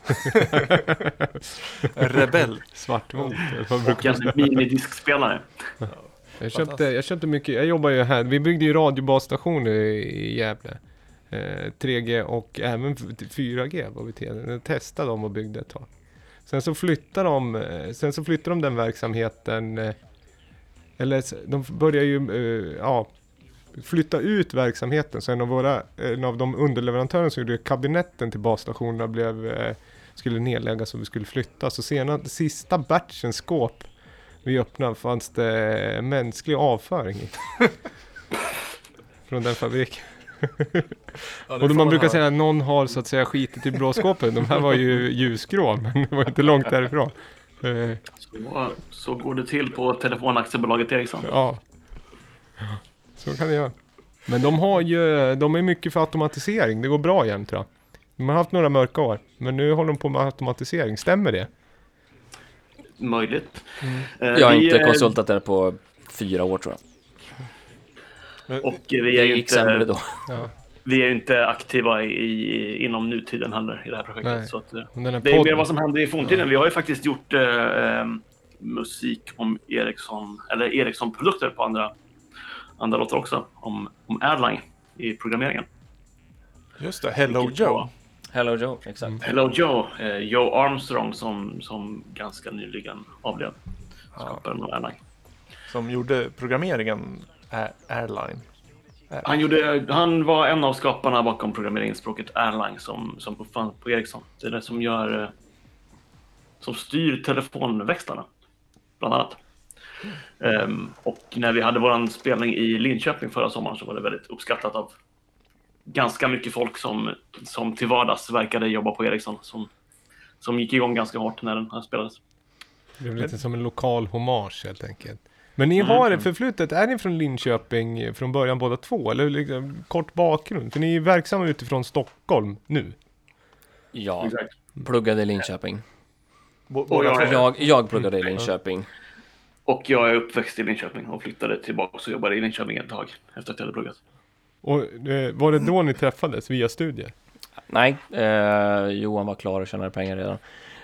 Speaker 1: Rebell.
Speaker 2: Vad
Speaker 3: Och en minidiskspelare.
Speaker 2: Jag köpte, jag köpte mycket, jag jobbar ju här, vi byggde ju radiobasstationer i, Gävle. Eh, 3G och även f- 4G var vi till. Jag testade dem och byggde ett tag. Sen så flyttade de, eh, sen så flyttade de den verksamheten, eh, eller de började ju, eh, ja, flytta ut verksamheten. Så en av våra, en av de underleverantörer som gjorde kabinetten till basstationerna blev, eh, skulle nedläggas och vi skulle flytta. Så senast, sista batchen skåp vi öppnade fanns det mänsklig avföring i. Från den fabriken.
Speaker 1: Ja,
Speaker 2: och då man brukar säga att någon har så att säga skitit i blåskåpet. De här var ju ljusgrå, men det var inte långt därifrån. Eh,
Speaker 3: Så, så går det till på telefonaktiebolaget Ericsson.
Speaker 2: ja. Så kan det göra. Men de har ju, de är mycket för automatisering. Det går bra igen tror jag. De har haft några mörka år, men nu håller de på med automatisering. Stämmer det?
Speaker 3: Möjligt. Eh,
Speaker 4: Jag har
Speaker 3: vi,
Speaker 4: inte
Speaker 3: eh,
Speaker 4: konsultat där på fyra år tror jag.
Speaker 3: Och vi
Speaker 4: Det
Speaker 3: är ju
Speaker 4: gick sämre
Speaker 3: inte,
Speaker 4: då.
Speaker 2: Ja.
Speaker 3: vi är ju inte aktiva i, i, inom nutiden heller i det här projektet.
Speaker 2: Nej.
Speaker 3: Så att, eh, det är mer vad som händer i forntiden. Vi har ju faktiskt gjort eh, eh, musik om Ericsson, eller Ericsson-produkter på andra, andra låtar också. Om, om Airline i programmeringen.
Speaker 1: Just det, Hello
Speaker 3: Vilket
Speaker 1: Joe.
Speaker 3: var-
Speaker 4: Hello Joe, exakt.
Speaker 2: Mm.
Speaker 3: Hello Joe, eh, Joe Armstrong som, som ganska nyligen avled. Skaparen av Airline.
Speaker 1: Som gjorde programmeringen Ä- Airline.
Speaker 3: Han, gjorde, han var en av skaparna bakom programmeringsspråket Airline som, som uppfann på Ericsson. Det är det som gör... eh, Som styr telefonväxlarna, bland annat. Ehm, och när vi hade vår spelning i Linköping förra sommaren så var det väldigt uppskattat av ganska mycket folk som, som till vardags verkade jobba på Ericsson. Som, som gick igång ganska hårt när den här spelades.
Speaker 2: Det är lite som en lokal hommage helt enkelt. Men ni
Speaker 3: Mm,
Speaker 2: har
Speaker 3: mm.
Speaker 2: ett förflutet, är ni från Linköping från början båda två? Eller liksom, kort bakgrund? För ni är verksamma utifrån Stockholm nu.
Speaker 4: Ja,
Speaker 3: Exakt.
Speaker 4: pluggade i Linköping.
Speaker 1: Båda
Speaker 3: jag
Speaker 4: Jag, jag pluggade i Linköping.
Speaker 3: Och jag är uppväxt i Linköping och flyttade tillbaka och jobbade i Linköping ett tag efter att jag hade pluggat.
Speaker 2: Och eh, var det då ni träffades via studier?
Speaker 4: Nej, eh, Johan var klar och tjänade pengar redan.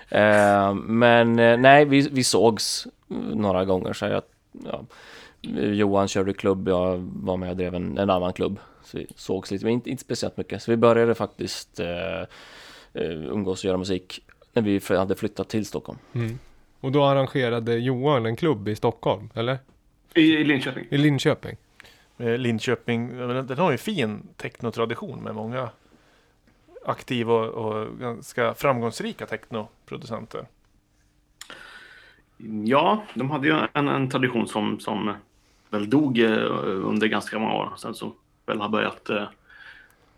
Speaker 4: Eh, men eh, nej, vi, vi sågs några gånger. Så jag, ja, Johan körde klubb, jag var med och drev en, en annan klubb. Så vi sågs lite, men inte, inte speciellt mycket. Så vi började faktiskt eh, eh, umgås och göra musik när vi hade flyttat till Stockholm.
Speaker 2: Mm. Och då arrangerade Johan en klubb i Stockholm, eller?
Speaker 3: I, I Linköping.
Speaker 2: I Linköping.
Speaker 1: Eh, Linköping, den har ju en fin technotradition med många aktiva och, och ganska framgångsrika technoproducenter.
Speaker 3: Ja, de hade ju en, en tradition som, som väl dog eh, under ganska många år. Sen så väl har börjat eh,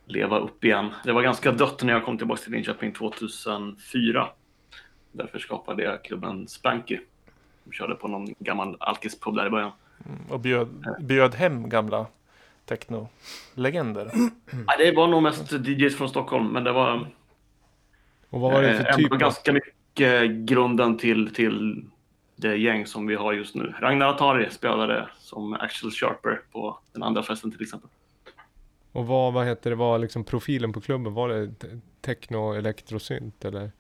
Speaker 3: leva upp igen. Det var ganska dött när jag kom tillbaka till Linköping 2004. Därför skapade jag klubben Spanky. De körde på någon gammal alkispub där i början.
Speaker 1: Mm, Och bjöd, bjöd hem gamla techno-legender.
Speaker 3: Ja, det var nog mest DJs från Stockholm, men det var,
Speaker 2: Och vad var det
Speaker 3: eh,
Speaker 2: för
Speaker 3: ändå
Speaker 2: typ
Speaker 3: ganska mycket grunden till, till det gäng som vi har just nu. Ragnar Atari spelade som Axel Sharper på den andra festen till exempel.
Speaker 2: Och vad, vad heter det, var liksom profilen på klubben? Var det te- techno, elektrosynt eller?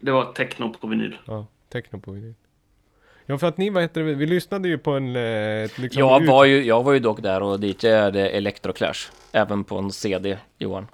Speaker 3: Det var techno på vinyl.
Speaker 2: Ja, techno på vinyl. Ja, för att ni, vad heter det, vi lyssnade ju på en... Eh, liksom
Speaker 4: Jag var, ju, jag var ju dock där och DJade Electroclash. Även på en CD, Johan.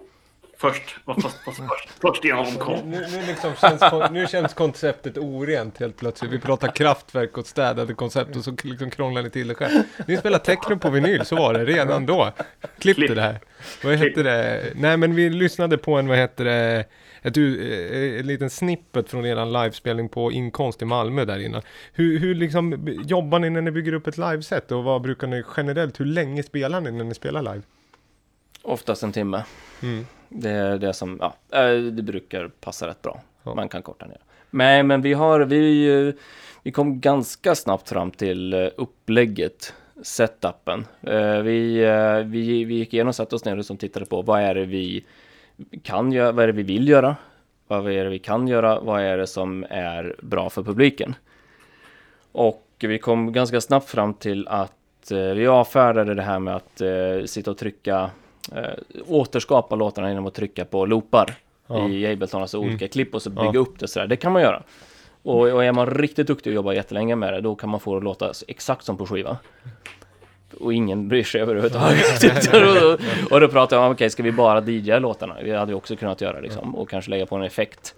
Speaker 3: Först, fast, fast, först, först innan de kom.
Speaker 2: Nu, nu, liksom känns, nu känns konceptet orent helt plötsligt. Vi pratar kraftverk och städade koncept och så liksom krånglar ni till det själv. Ni spelar techno på vinyl, så var det redan då. Klipp det här. Vad heter det? Nej men vi lyssnade på en, vad heter det? Ett, u- eh, en liten snippet från eran livespelning på Inkonst i Malmö där innan. Hur, hur liksom jobbar ni när ni bygger upp ett liveset? Och vad brukar ni generellt, hur länge spelar ni när ni spelar live?
Speaker 4: Oftast en timme.
Speaker 2: Mm.
Speaker 4: Det är det som, ja, eh, det brukar passa rätt bra. Man kan korta ner. Men, men vi har, vi, eh, vi kom ganska snabbt fram till eh, upplägget, setupen. Eh, Vi, eh, vi, vi gick igenom och satte oss ner och liksom tittade på vad är det vi kan göra, vad är det vi vill göra? Vad är det vi kan göra? Vad är det som är bra för publiken? Och vi kom ganska snabbt fram till att eh, vi avfärdade det här med att eh, sitta och trycka, eh, återskapa låtarna genom att trycka på loopar
Speaker 2: Ja.
Speaker 4: i Ableton, alltså
Speaker 2: Mm.
Speaker 4: olika klipp och så bygga
Speaker 2: Ja.
Speaker 4: upp det sådär. Det kan man göra. Och, och är man riktigt duktig och jobbar jättelänge med det, då kan man få det att låta exakt som på skiva. Och ingen bryr sig överhuvudtaget. och, och då pratade jag om, okej, ska vi bara DJa låtarna? Det hade vi också kunnat göra liksom. Och kanske lägga på en effekt.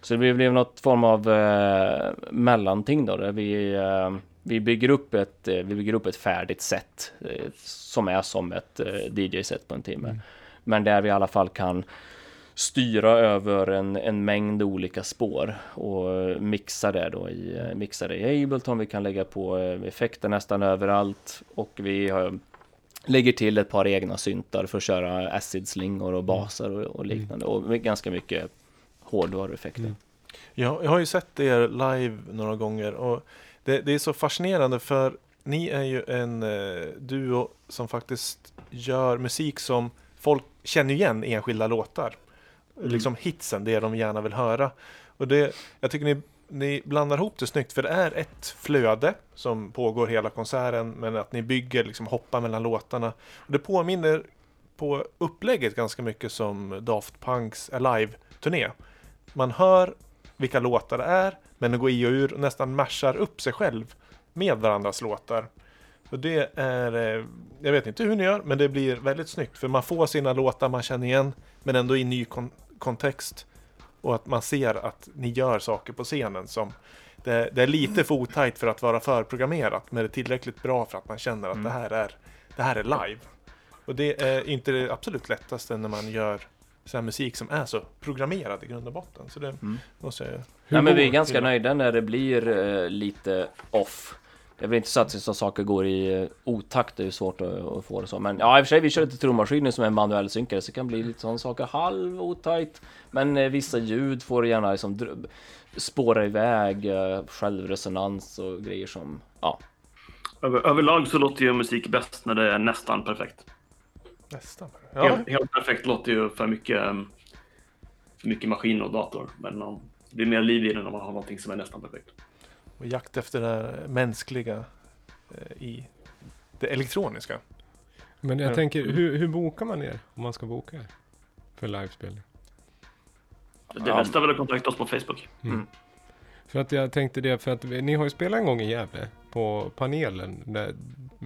Speaker 4: Så det blev, något form av eh, mellanting då, där vi, eh, vi, bygger upp ett, eh, vi bygger upp ett färdigt set eh, som är som ett eh, DJ-set på en timme. Men där vi i alla fall kan styra över en, en mängd olika spår och mixa det då i, mixa det i Ableton. Vi kan lägga på eh, effekter nästan överallt och vi har, lägger till ett par egna syntar för att köra acid-slingor och baser och, och liknande och ganska mycket hårdvarueffekter.
Speaker 1: Jag, jag har ju sett er live några gånger och det, det är så fascinerande för ni är ju en eh, duo som faktiskt gör musik som folk känner igen enskilda låtar.
Speaker 3: Mm.
Speaker 1: Liksom hitsen, det de gärna vill höra. Och det, jag tycker ni, ni blandar ihop det snyggt för det är ett flöde som pågår hela konserten men att ni bygger, liksom hoppar mellan låtarna. Och det påminner på upplägget ganska mycket som Daft Punks Alive-turné. Man hör vilka låtar det är, men det går i och ur och nästan mashar upp sig själv med varandras låtar. Och det är, eh, jag vet inte hur ni gör, men det blir väldigt snyggt. För man får sina låtar man känner igen, men ändå i ny kon- kontext. Och att man ser att ni gör saker på scenen som det, det är lite för otajt för att vara förprogrammerat, men det är tillräckligt bra för att man känner att det, här är, det här är live. Och det är inte det absolut lättaste när man gör så här musik som är så programmerad i grund och botten. Så det måste jag
Speaker 4: Ja, men vi är ganska nöjda när det blir eh, lite off. Det är väl inte så att så saker går i eh, otakt, det är ju svårt att, att få det så. Men ja, i och för sig, vi kör lite trummaskiner som är manuell synkare, så det kan bli lite sådana saker halv otajt. Men eh, vissa ljud får gärna liksom spåra iväg, eh, självresonans och grejer som, ja.
Speaker 3: Över, överlag så låter ju musik bäst när det är nästan perfekt.
Speaker 1: Nästan.
Speaker 3: Helt, helt perfekt låter ju för mycket, um, för mycket maskin och dator. Men um, det blir mer liv i det när man har någonting som är nästan perfekt.
Speaker 1: Och jakt efter det mänskliga eh, i det elektroniska.
Speaker 2: Men jag
Speaker 1: Ja.
Speaker 2: tänker, hur, hur bokar man er? Om man ska boka er? För livespelning.
Speaker 3: Det
Speaker 4: Ja.
Speaker 3: bästa är väl att kontakta oss på Facebook.
Speaker 2: Mm. För att jag tänkte det, för att ni har ju spelat en gång i Gävle på panelen. Där,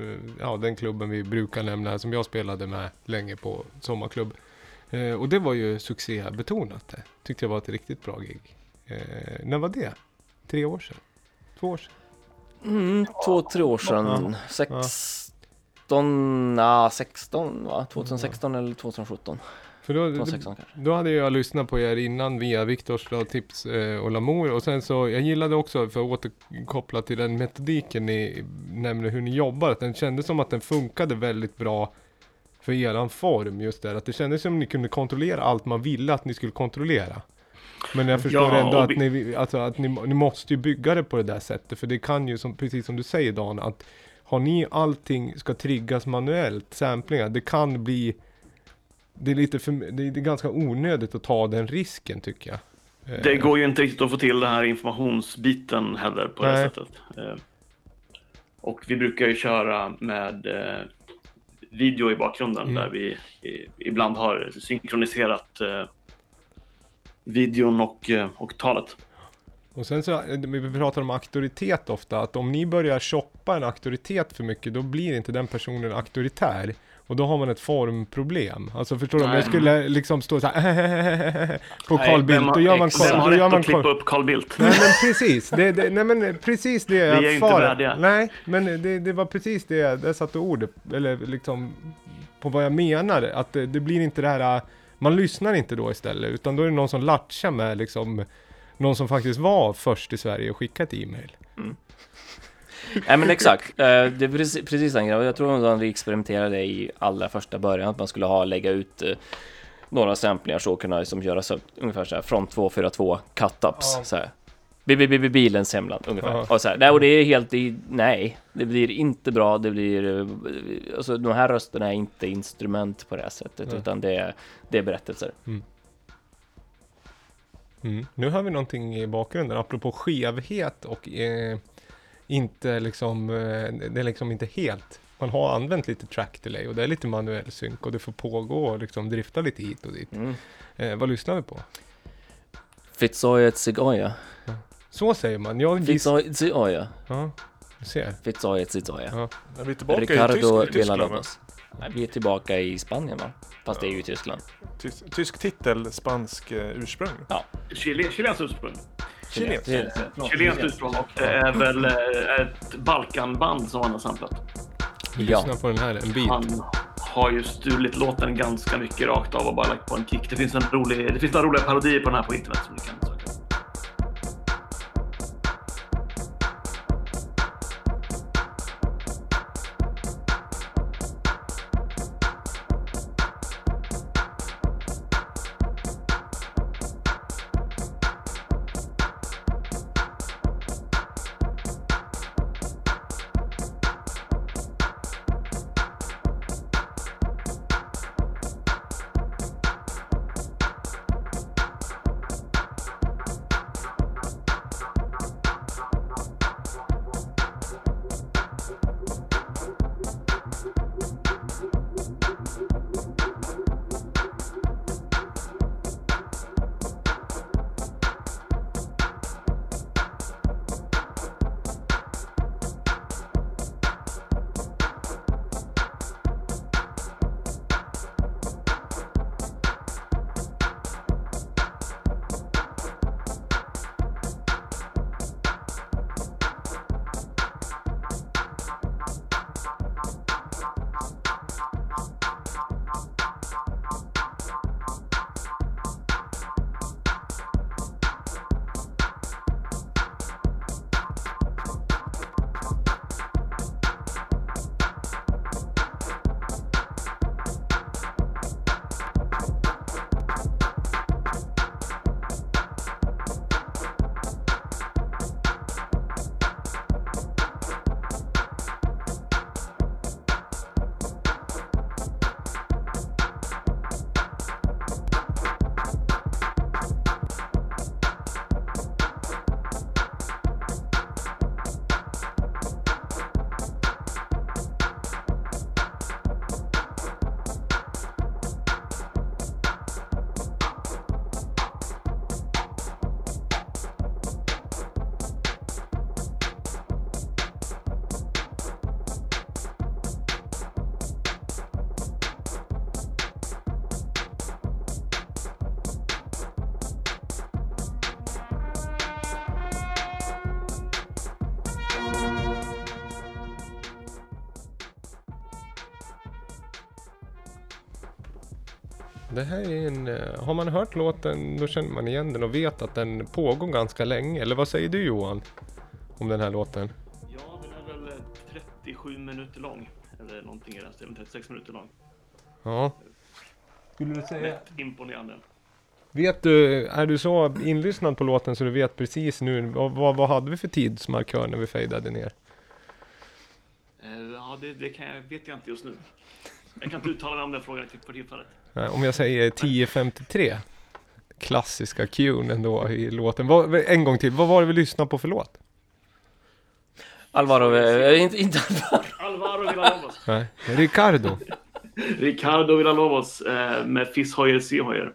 Speaker 2: eh, ja, den klubben vi brukar nämna som jag spelade med länge på sommarklubb. Eh, och det var ju succébetonat det. Tyckte jag var ett riktigt bra gig. Eh, när var det? Tre år sedan? Två år sedan?
Speaker 4: Mm, två, tre år sedan. 16, ja 16 va? 2016 eller 2017?
Speaker 2: För då,
Speaker 4: 2016 kanske.
Speaker 2: då hade jag lyssnat på er innan via Viktors tips eh, och Lamour och sen så, jag gillade också, för att återkoppla till den metodiken ni nämner hur ni jobbar, att den kändes som att den funkade väldigt bra för eran form just där, att det kändes som att ni kunde kontrollera allt man ville att ni skulle kontrollera. Men jag förstår
Speaker 3: Ja,
Speaker 2: ändå att,
Speaker 3: vi-
Speaker 2: ni, alltså, att ni, ni måste ju bygga det på det där sättet, för det kan ju, som, precis som du säger Dan, att har ni allting ska triggas manuellt, samplingar, det kan bli det är lite för, det är, det ganska onödigt att ta den risken tycker jag. Eh,
Speaker 3: Det går ju inte riktigt att få till den här informationsbiten heller på det
Speaker 2: Nej.
Speaker 3: sättet. Eh, Och vi brukar ju köra med eh, video i bakgrunden
Speaker 2: Mm.
Speaker 3: där vi ibland har synkroniserat eh, videon och, eh, och talet.
Speaker 2: Och sen så, eh, vi pratar om auktoritet ofta, att om ni börjar shoppa en auktoritet för mycket, då blir inte den personen auktoritär. Och då har man ett formproblem. Alltså förstår du, om jag skulle liksom stå så här på Carl Bildt, då gör man
Speaker 3: Vem har rätt
Speaker 2: man
Speaker 3: att klippa
Speaker 2: Carl-
Speaker 3: upp Carl Bildt?
Speaker 2: Nej men precis, det, det, nej men precis det jag
Speaker 3: Vi är ju inte värdiga.
Speaker 2: Nej, men det, det var precis det jag, satte ordet, eller liksom på vad jag menar. Att det, det blir inte det här, man lyssnar inte då istället, utan då är det någon som latchar med liksom någon som faktiskt var först i Sverige och skickat ett e-mail.
Speaker 4: Nej men exakt, Eh, det är precis, precis den grejen. Jag tror att vi experimenterade i allra första början att man skulle ha, lägga ut eh, några samplingar så kunna liksom göra så, ungefär så här från 242 cut-ups så här. Bi- bi- bi- bi- Bilens hemland ungefär.
Speaker 2: Ja.
Speaker 4: Och så här, nej, och det är helt, det, nej, det blir inte bra, det blir, eh, alltså de här rösterna är inte instrument på det här sättet,
Speaker 2: Nej.
Speaker 4: utan det är, det är berättelser.
Speaker 2: Mm. Nu har vi någonting i bakgrunden, apropå skevhet och eh, inte liksom, eh, det är liksom inte helt. Man har använt lite track delay och det är lite manuell synk och det får pågå och liksom drifta lite hit och dit.
Speaker 4: Mm.
Speaker 2: Eh, vad lyssnar vi på?
Speaker 4: Fitzoyet Zigoya.
Speaker 2: Så säger man. Jag
Speaker 4: Fitzoyet Zigoya.
Speaker 2: Ja, du ser.
Speaker 4: Fitzoyet Zigoya.
Speaker 2: Ja.
Speaker 1: Är vi tillbaka i
Speaker 4: Ricardo
Speaker 1: Tysk- i Tyskland? va?
Speaker 4: Villalobos. Nej, vi är tillbaka i Spanien va? Fast det är ju i Tyskland.
Speaker 1: Tysk, tysk titel, spansk eh, ursprung.
Speaker 4: Ja.
Speaker 3: Chile, Chilens ursprung.
Speaker 1: Chilenskt.
Speaker 4: Det-
Speaker 3: Chilenskt ursprung och det är väl eh, ett Balkanband som han har samplat.
Speaker 2: Vi
Speaker 4: Ja.
Speaker 2: lyssnar på den här en bit.
Speaker 3: Han har ju stulit låten ganska mycket rakt av och bara lagt på en kick. Det finns en rolig, det finns några roliga parodier på den här på internet som ni kan
Speaker 2: har man hört låten då känner man igen den och vet att den pågår ganska länge. Eller vad säger du Johan? Om den här låten?
Speaker 3: Ja, den är väl eh, 37 minuter lång. Eller någonting i den stilen, 36 minuter lång.
Speaker 2: Ja. Skulle du säga?
Speaker 3: Rätt imponerande.
Speaker 2: Vet du, är du så inlyssnad på låten så du vet precis nu, vad, vad, hade vi för tidsmarkör när vi fejdade ner?
Speaker 3: Eh, Ja, det, det kan jag, vet jag inte just nu. Jag kan inte uttala mig om den frågan för tillfället.
Speaker 2: Nej, Om jag säger 10.53 Klassiska cueen ändå i låten. Vad, en gång till, vad var det vi lyssnade på för låt?
Speaker 4: Alvaro, eh, inte, inte Alvaro.
Speaker 3: Alvaro Villalobos.
Speaker 2: Nej, Ricardo.
Speaker 3: Ricardo Villalobos eh, med Fish-Hoyer Seahoyer.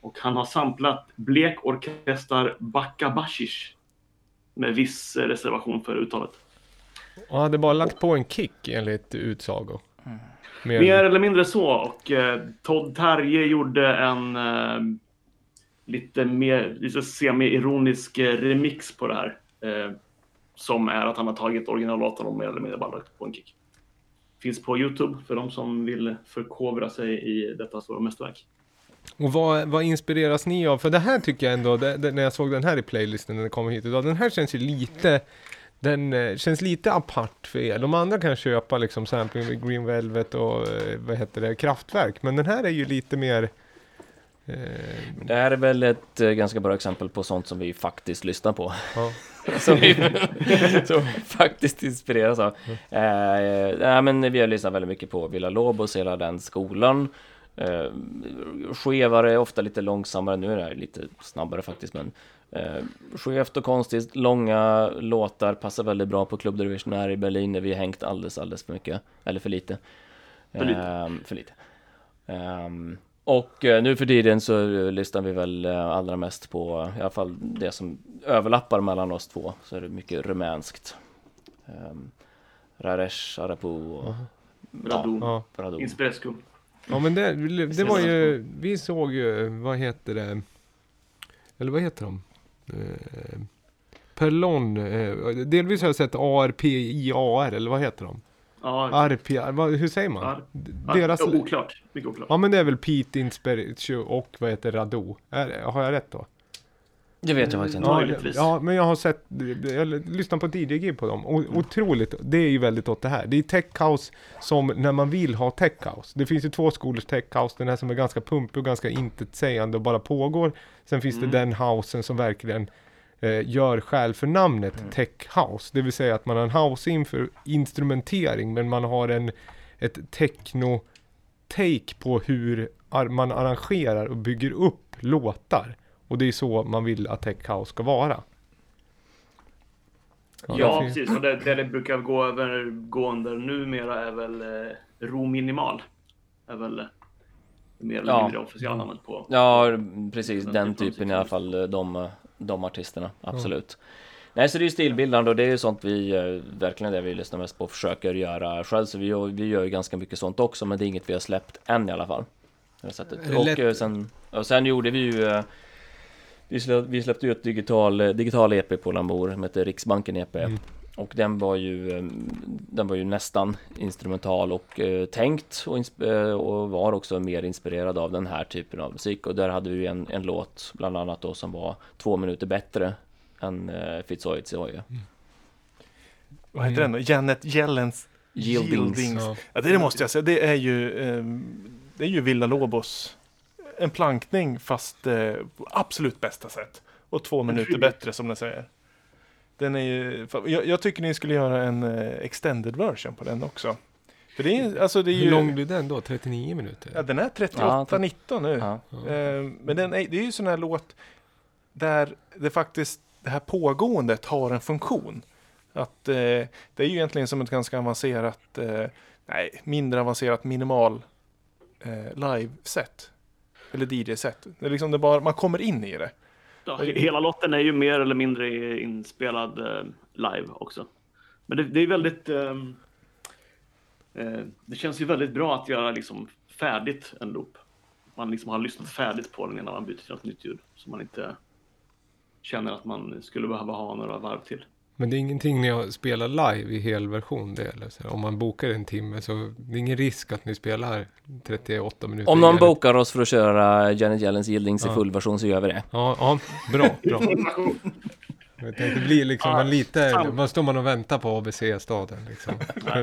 Speaker 3: Och han har samplat Blek Orkestar Backa Bashish. Med viss eh, reservation för uttalet.
Speaker 2: Och hade bara lagt på en kick enligt utsago. Mer-
Speaker 3: Mer eller mindre så. Och eh, Todd Terje gjorde en eh, lite mer lite semi-ironisk eh, remix på det här. Eh, som är att han har tagit originallåten och mer eller mindre bara lagt på en kick. Finns på Youtube för de som vill förkovra sig i detta stora mästerverk.
Speaker 2: Och vad, vad inspireras ni av? För det här tycker jag ändå, det, det, när jag såg den här i playlisten när den kom hit idag, den här känns ju lite, den eh, känns lite apart för er. De andra kan köpa liksom sampling med Green Velvet och eh, vad heter det, Kraftwerk, men den här är ju lite mer eh,
Speaker 4: Det här är väl ett eh, ganska bra exempel på sånt som vi faktiskt lyssnar på.
Speaker 2: Ja.
Speaker 4: som vi som faktiskt inspireras av. Eh, nej, men vi har lyssnat väldigt mycket på Villa Lobos, hela den skolan. Eh, skevare, ofta lite långsammare. Nu är det här lite snabbare faktiskt, men eh, skevt och konstigt. Långa låtar passar väldigt bra på Club Division här i Berlin när vi har hängt alldeles, alldeles för mycket. Eller för lite.
Speaker 3: För lite.
Speaker 4: Ehm, för lite. Ehm, och eh, nu för tiden så eh, lyssnar vi väl eh, allra mest på, i alla fall det som överlappar mellan oss två, så är det mycket rumänskt. Um, Raresh, Arapu och.
Speaker 2: Ja.
Speaker 4: Radon.
Speaker 3: Inspirescu.
Speaker 2: Ja men det, det var ju, vi såg ju, vad heter det, eller vad heter de? Eh, Perlon, eh, delvis har jag sett ARPIAR, eller vad heter de?
Speaker 3: Ja,
Speaker 2: vad, hur säger man?
Speaker 3: Ar-
Speaker 2: Deras,
Speaker 3: ja, oklart. Mycket oklart.
Speaker 2: ja men det är väl Pete Inspiration och vad heter Rado? Är, har jag rätt då?
Speaker 4: Det vet jag faktiskt inte.
Speaker 2: Ja, ja, men jag har sett, jag lyssnar på DJ-gig på dem. O, otroligt, det är ju väldigt åt det här. Det är tech house som när man vill ha tech house. Det finns ju två skolors tech house, den här som är ganska pumpig och ganska intetsägande och bara pågår. Sen finns
Speaker 3: Mm.
Speaker 2: det den housen som verkligen eh, gör skäl för namnet
Speaker 3: Mm.
Speaker 2: tech house. Det vill säga att man har en house in för instrumentering men man har en, ett techno take på hur ar- man arrangerar och bygger upp låtar. Och det är så man vill att tech house ska vara.
Speaker 3: Ja,
Speaker 2: fin-
Speaker 3: precis. Och det, det det brukar gå över gå under numera är väl eh, Ro Minimal. Är väl eh, mer eller
Speaker 4: Ja.
Speaker 3: mindre officiella namnet på.
Speaker 4: Ja, precis.
Speaker 3: Den
Speaker 4: Den
Speaker 3: typen
Speaker 4: typen i alla fall, eh, de, de artisterna. Absolut. Nej, så det är ju stilbildande och det är ju sånt vi eh, verkligen det vi lyssnar mest på och försöker göra själv. Så vi, gör- vi gör ju ganska mycket sånt också, men det är inget vi har släppt än i alla fall. Det sättet. Och, eh, sen, och sen gjorde vi ju eh, vi släppte, vi släppte ju ett digital, eh, digital EP på Lambor som heter Riksbanken EP.
Speaker 2: Mm.
Speaker 4: Och den var ju, eh, den var ju nästan instrumental och eh, tänkt och, eh, och var också mer inspirerad av den här typen av musik. Och där hade vi en, en låt bland annat då som var två minuter bättre än eh, Fitzroy Tsoya.
Speaker 1: Vad heter den då? Janet Yellens
Speaker 4: Yieldings.
Speaker 2: Ja.
Speaker 1: Ja, det, måste jag säga. Det är ju, ehm, det är ju Villa Lobos. En plankning fast eh, på absolut bästa sätt. Och två minuter bättre som den säger. Den är ju, jag, jag tycker ni skulle göra en eh, extended version på den också. För det är, alltså det är ju,
Speaker 2: Hur lång blir den då? 39 minuter?
Speaker 1: Ja, den är
Speaker 4: Ja,
Speaker 1: 38-19 nu.
Speaker 4: Ja.
Speaker 1: Ehm, men den är, det är ju sån här låt där det faktiskt, det här pågåendet har en funktion. Att eh, det är ju egentligen som ett ganska avancerat, eh, nej, mindre avancerat minimal eh, live-set. Eller DJ-set. Det är liksom det bara, man kommer in i det.
Speaker 3: Ja, hela låten är ju mer eller mindre inspelad eh, live också. Men det, det är väldigt... Ehm, eh, det känns ju väldigt bra att göra liksom färdigt en loop. Man liksom har lyssnat färdigt på den innan man byter till något nytt ljud. Så man inte känner att man skulle behöva ha några varv till.
Speaker 2: Men det är ingenting ni har spelat live i helversion det eller? Så om man bokar en timme så det är ingen risk att ni spelar 38 minuter.
Speaker 4: Om någon bokar oss för att köra Janet Yellens Yieldings i
Speaker 2: Ja.
Speaker 4: full version så gör vi det.
Speaker 2: Ja, ja bra, bra. Det blir liksom, man lite, vad står man och väntar på ABC-staden liksom?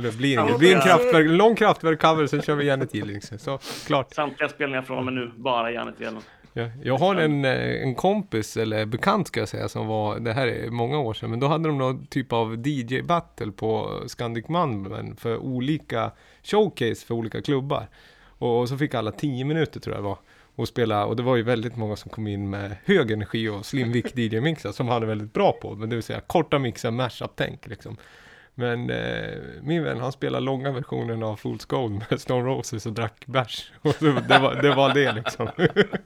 Speaker 2: Det blir, inget. det blir en kraftverk, lång kraftverk-cover, sen kör vi Janet Yellings. Så, klart.
Speaker 3: Samtliga spelningar från och med nu, bara Janet Yellen.
Speaker 2: Ja, jag har en, eh, en kompis, eller bekant ska jag säga, som var, det här är många år sedan, men då hade de någon typ av DJ-battle på Scandic Malmen för olika showcase för olika klubbar. Och, och så fick alla 10 minuter tror jag det var. Och spela, och det var ju väldigt många som kom in med hög energi och slimvick DJ-mixar som han är väldigt bra på. Men det vill säga korta mixar, mashup-tänk liksom. Men eh, min vän han spelade långa versionen av Fool's Gold med Stone Roses och drack bärs. Och det, det, var, det var det liksom.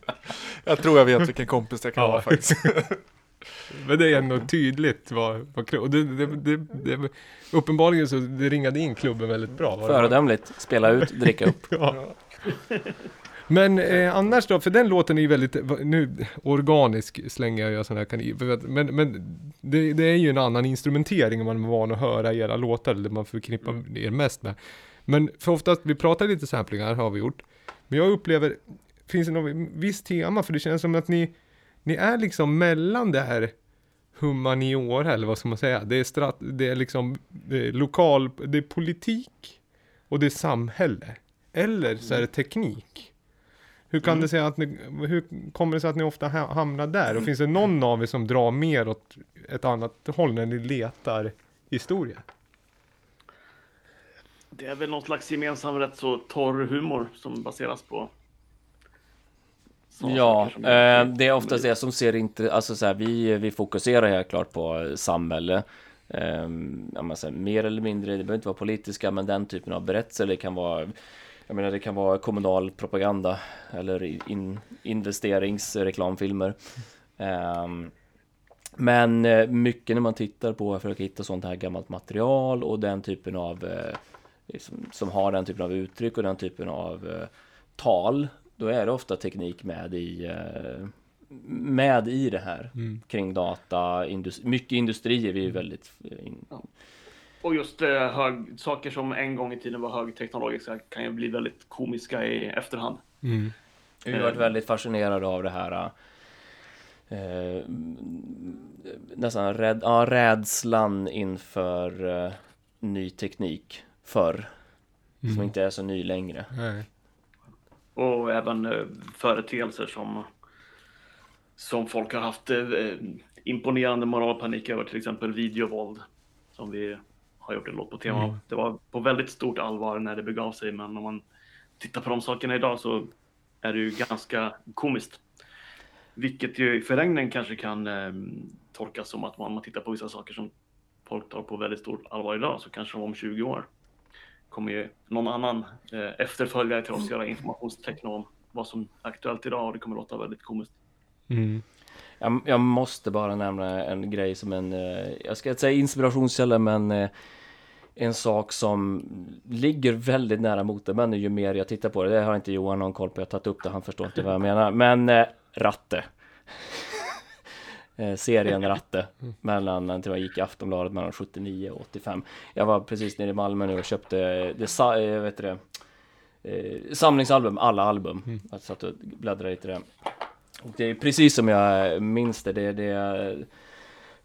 Speaker 1: Jag tror jag vet vilken kompis det kan
Speaker 2: Ja.
Speaker 1: vara faktiskt.
Speaker 2: Men det är ändå tydligt vad, vad och det, det, det, det, Uppenbarligen så det ringade in klubben väldigt bra.
Speaker 4: Föredömligt. Spela ut, dricka upp.
Speaker 2: ja. Men eh, annars då, för den låten är ju väldigt, nu organisk slänger jag sån här kanin, men, men det, det är ju en annan instrumentering om man är van att höra era låtar, eller man förknippar er mest med. Men för oftast, vi pratar lite samplingar har vi gjort, men jag upplever, finns det något visst tema, för det känns som att ni, ni är liksom mellan det här humaniora, eller vad ska man säga, det är, strat, det är liksom det är lokal, det är politik och det är samhälle. Eller så är det teknik. Hur kan det sig att ni, hur kommer det sig att ni ofta ha- hamnar där? Och finns det någon av er som drar mer åt ett annat håll när ni letar historia?
Speaker 3: Det är väl någon slags gemensam rätt så torr humor som baseras på
Speaker 4: Ja, eh, det är oftast det som ser inte, alltså så här, vi, vi fokuserar helt klart på samhälle. Eh, ja, här, mer eller mindre, det behöver inte vara politiska, men den typen av berättelser, det kan vara jag menar det kan vara kommunal propaganda eller in, investeringsreklamfilmer. Ehm, men eh, mycket när man tittar på, försöker hitta sånt här gammalt material och den typen av eh, som, som har den typen av uttryck och den typen av eh, tal, då är det ofta teknik med i med i det här
Speaker 2: Mm.
Speaker 4: kring data, indus- mycket industrier, vi är ju väldigt in,
Speaker 3: Och just eh, hög, saker som en gång i tiden var högteknologiska kan ju bli väldigt komiska i efterhand.
Speaker 2: Mm.
Speaker 4: Vi har varit väldigt fascinerade av det här eh, nästan rädd, ja, rädslan inför eh, ny teknik förr. Som
Speaker 2: Mm.
Speaker 4: inte är så ny längre.
Speaker 2: Nej.
Speaker 3: Och även eh, företeelser som, som folk har haft eh, imponerande moralpanik över, till exempel videovåld. Som vi har gjort en låt på tema.
Speaker 2: Mm.
Speaker 3: Det var på väldigt stort allvar när det begav sig, men om man tittar på de sakerna idag så är det ju ganska komiskt. Vilket ju i förlängningen kanske kan eh, tolkas som att man, man tittar på vissa saker som folk tar på väldigt stort allvar idag, så kanske om 20 år kommer ju någon annan eh, efterföljare till oss göra informationstecken om vad som är aktuellt idag och det kommer låta väldigt komiskt.
Speaker 2: Mm.
Speaker 4: Jag, jag måste bara nämna en grej som en, eh, jag ska inte säga inspirationskälla, men eh, en sak som ligger väldigt nära motormän ju mer jag tittar på det. Det har inte Johan någon koll på, jag har tagit upp det, han förstår inte vad jag menar. Men eh, Ratte. Eh, serien Ratte. Mellan, jag tror jag gick i Aftonbladet mellan 79 och 85. Jag var precis nere i Malmö nu och köpte, det, eh, vet det, eh, samlingsalbum, alla album. Jag satt och bläddrade lite i det. Det är precis som jag minns det. Det, det är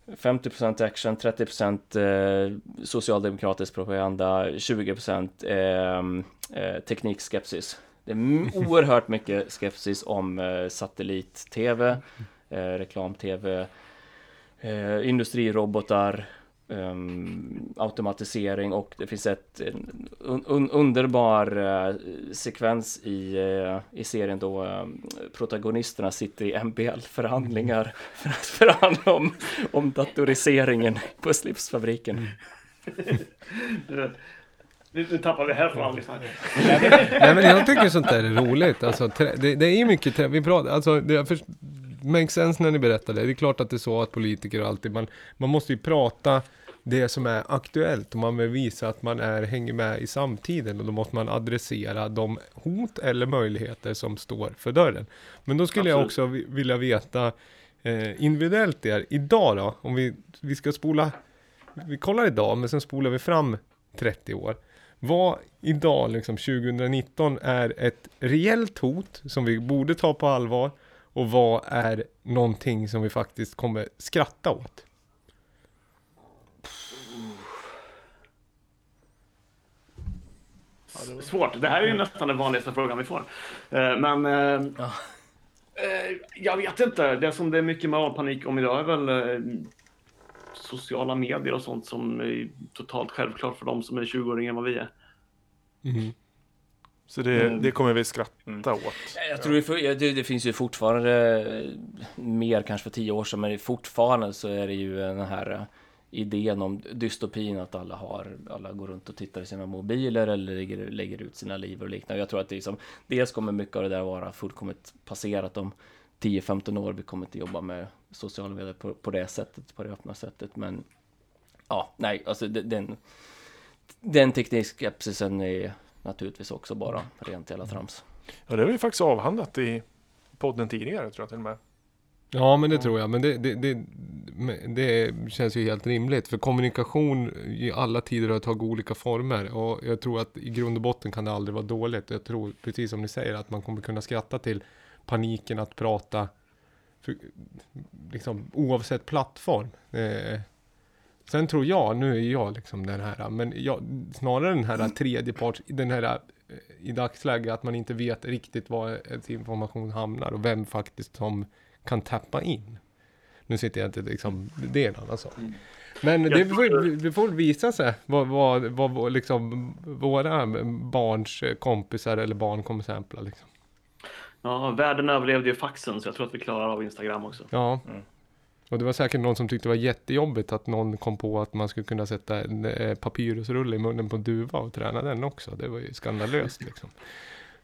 Speaker 4: 50% action, 30% eh, socialdemokratisk propaganda, 20% eh, eh, teknikskepsis. Det är oerhört mycket skepsis om eh, satellit-tv, reklam-tv, industrirobotar, ehm, automatisering och det finns ett un, un, underbar eh, sekvens i, eh, i serien då eh, protagonisterna sitter i MBL-förhandlingar för att förhandla om, om datoriseringen på slipsfabriken.
Speaker 3: Nu, nu tappar vi hälften av.
Speaker 2: Nej men jag tycker sånt där är roligt. Alltså, det, det är ju mycket trä, vi pratar, alltså det för, makes sense när ni berättar det. Det är klart att det är så att politiker och alltid, man, man måste ju prata det som är aktuellt och man vill visa att man är, hänger med i samtiden och då måste man adressera de hot eller möjligheter som står för dörren. Men då skulle jag
Speaker 3: Absolut.
Speaker 2: också vi- vilja veta eh, individuellt där, idag då, om vi, vi ska spola vi kollar idag, men sen spolar vi fram 30 år. Vad idag, liksom 2019, är ett reellt hot som vi borde ta på allvar? Och vad är någonting som vi faktiskt kommer skratta åt?
Speaker 3: Svårt. Det här är ju nästan den vanligaste frågan vi får. Eh, Men eh, eh, jag vet inte. Det som det är mycket moralpanik om idag är väl sociala medier och sånt som är totalt självklart för de som är 20-åringar än vad vi är.
Speaker 1: Så det,
Speaker 3: Mm.
Speaker 1: det kommer vi skratta åt.
Speaker 10: Jag tror det, ja, det, det finns ju fortfarande mer kanske för tio år sedan, men fortfarande så är det ju den här idén om dystopin att alla har, alla går runt och tittar i sina mobiler eller lägger, lägger ut sina liv och liknande. Jag tror att det liksom, dels kommer mycket av det där vara fullkomligt passerat om 10-15 år. Vi kommer inte jobba med sociala medier på, på det sättet, på det öppna sättet, men ja, nej, alltså den, den teknikskepsisen är naturligtvis också bara rent jävla trams.
Speaker 1: Ja, det har vi faktiskt avhandlat i podden tidigare tror jag till och med.
Speaker 2: Ja, men det tror jag. Men det, det, det, det känns ju helt rimligt. För kommunikation i alla tider har tagit olika former. Och jag tror att i grund och botten kan det aldrig vara dåligt. Jag tror, precis som ni säger, att man kommer kunna skratta till paniken att prata för, liksom, oavsett plattform. Eh, sen tror jag, nu är jag liksom den här, men jag, snarare den här tredjeparts, den här eh, i dagsläget att man inte vet riktigt var ens information hamnar och vem faktiskt som kan tappa in. Nu sitter jag inte liksom, det är en annan sak. Men
Speaker 3: Jag
Speaker 2: det får, det får visa sig vad, vad, vad, vad liksom våra barns kompisar eller barn kommer sampla liksom.
Speaker 3: Ja, världen överlevde ju faxen så jag tror att vi klarar av Instagram också.
Speaker 2: Ja. Och det var säkert någon som tyckte det var jättejobbigt att någon kom på att man skulle kunna sätta en eh, papyrusrulle i munnen på en duva och träna den också. Det var ju skandalöst liksom.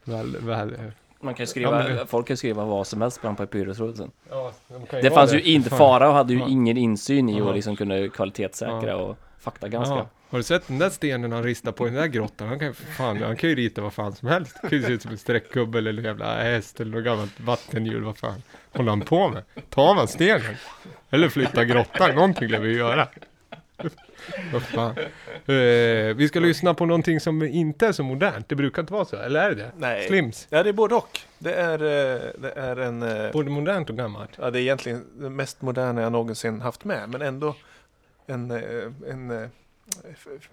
Speaker 2: Väl, väl, eh,
Speaker 10: Man kan skriva,
Speaker 2: Ja, men-
Speaker 10: folk kan skriva vad som helst på den papyrusrullen.
Speaker 2: Ja, de
Speaker 10: det fanns
Speaker 2: det.
Speaker 10: ju inte,
Speaker 2: Fan.
Speaker 10: Fara hade ju
Speaker 2: Ja.
Speaker 10: ingen insyn i och liksom kunde kvalitetssäkra och faktagranska.
Speaker 2: Ja. Har du sett den där stenen han ristar på i den där grottan? Han kan, fan, han kan ju rita vad fan som helst. Det kan ju se ut som en streckgubbe eller en jävla häst eller något gammalt vattenhjul. Vad fan håller han på med? Tar man stenen? Eller flyttar grottan? Någonting lär vi göra. Vad fan. Eh, vi ska lyssna på någonting som inte är så modernt. Det brukar inte vara så, eller är det det?
Speaker 1: Nej.
Speaker 2: Slims.
Speaker 1: Ja, det är både och. Det är, eh, det är en... eh,
Speaker 2: Både modernt och gammalt.
Speaker 1: Ja, det är egentligen det mest moderna jag någonsin haft med, men ändå en... eh, en eh, f- f-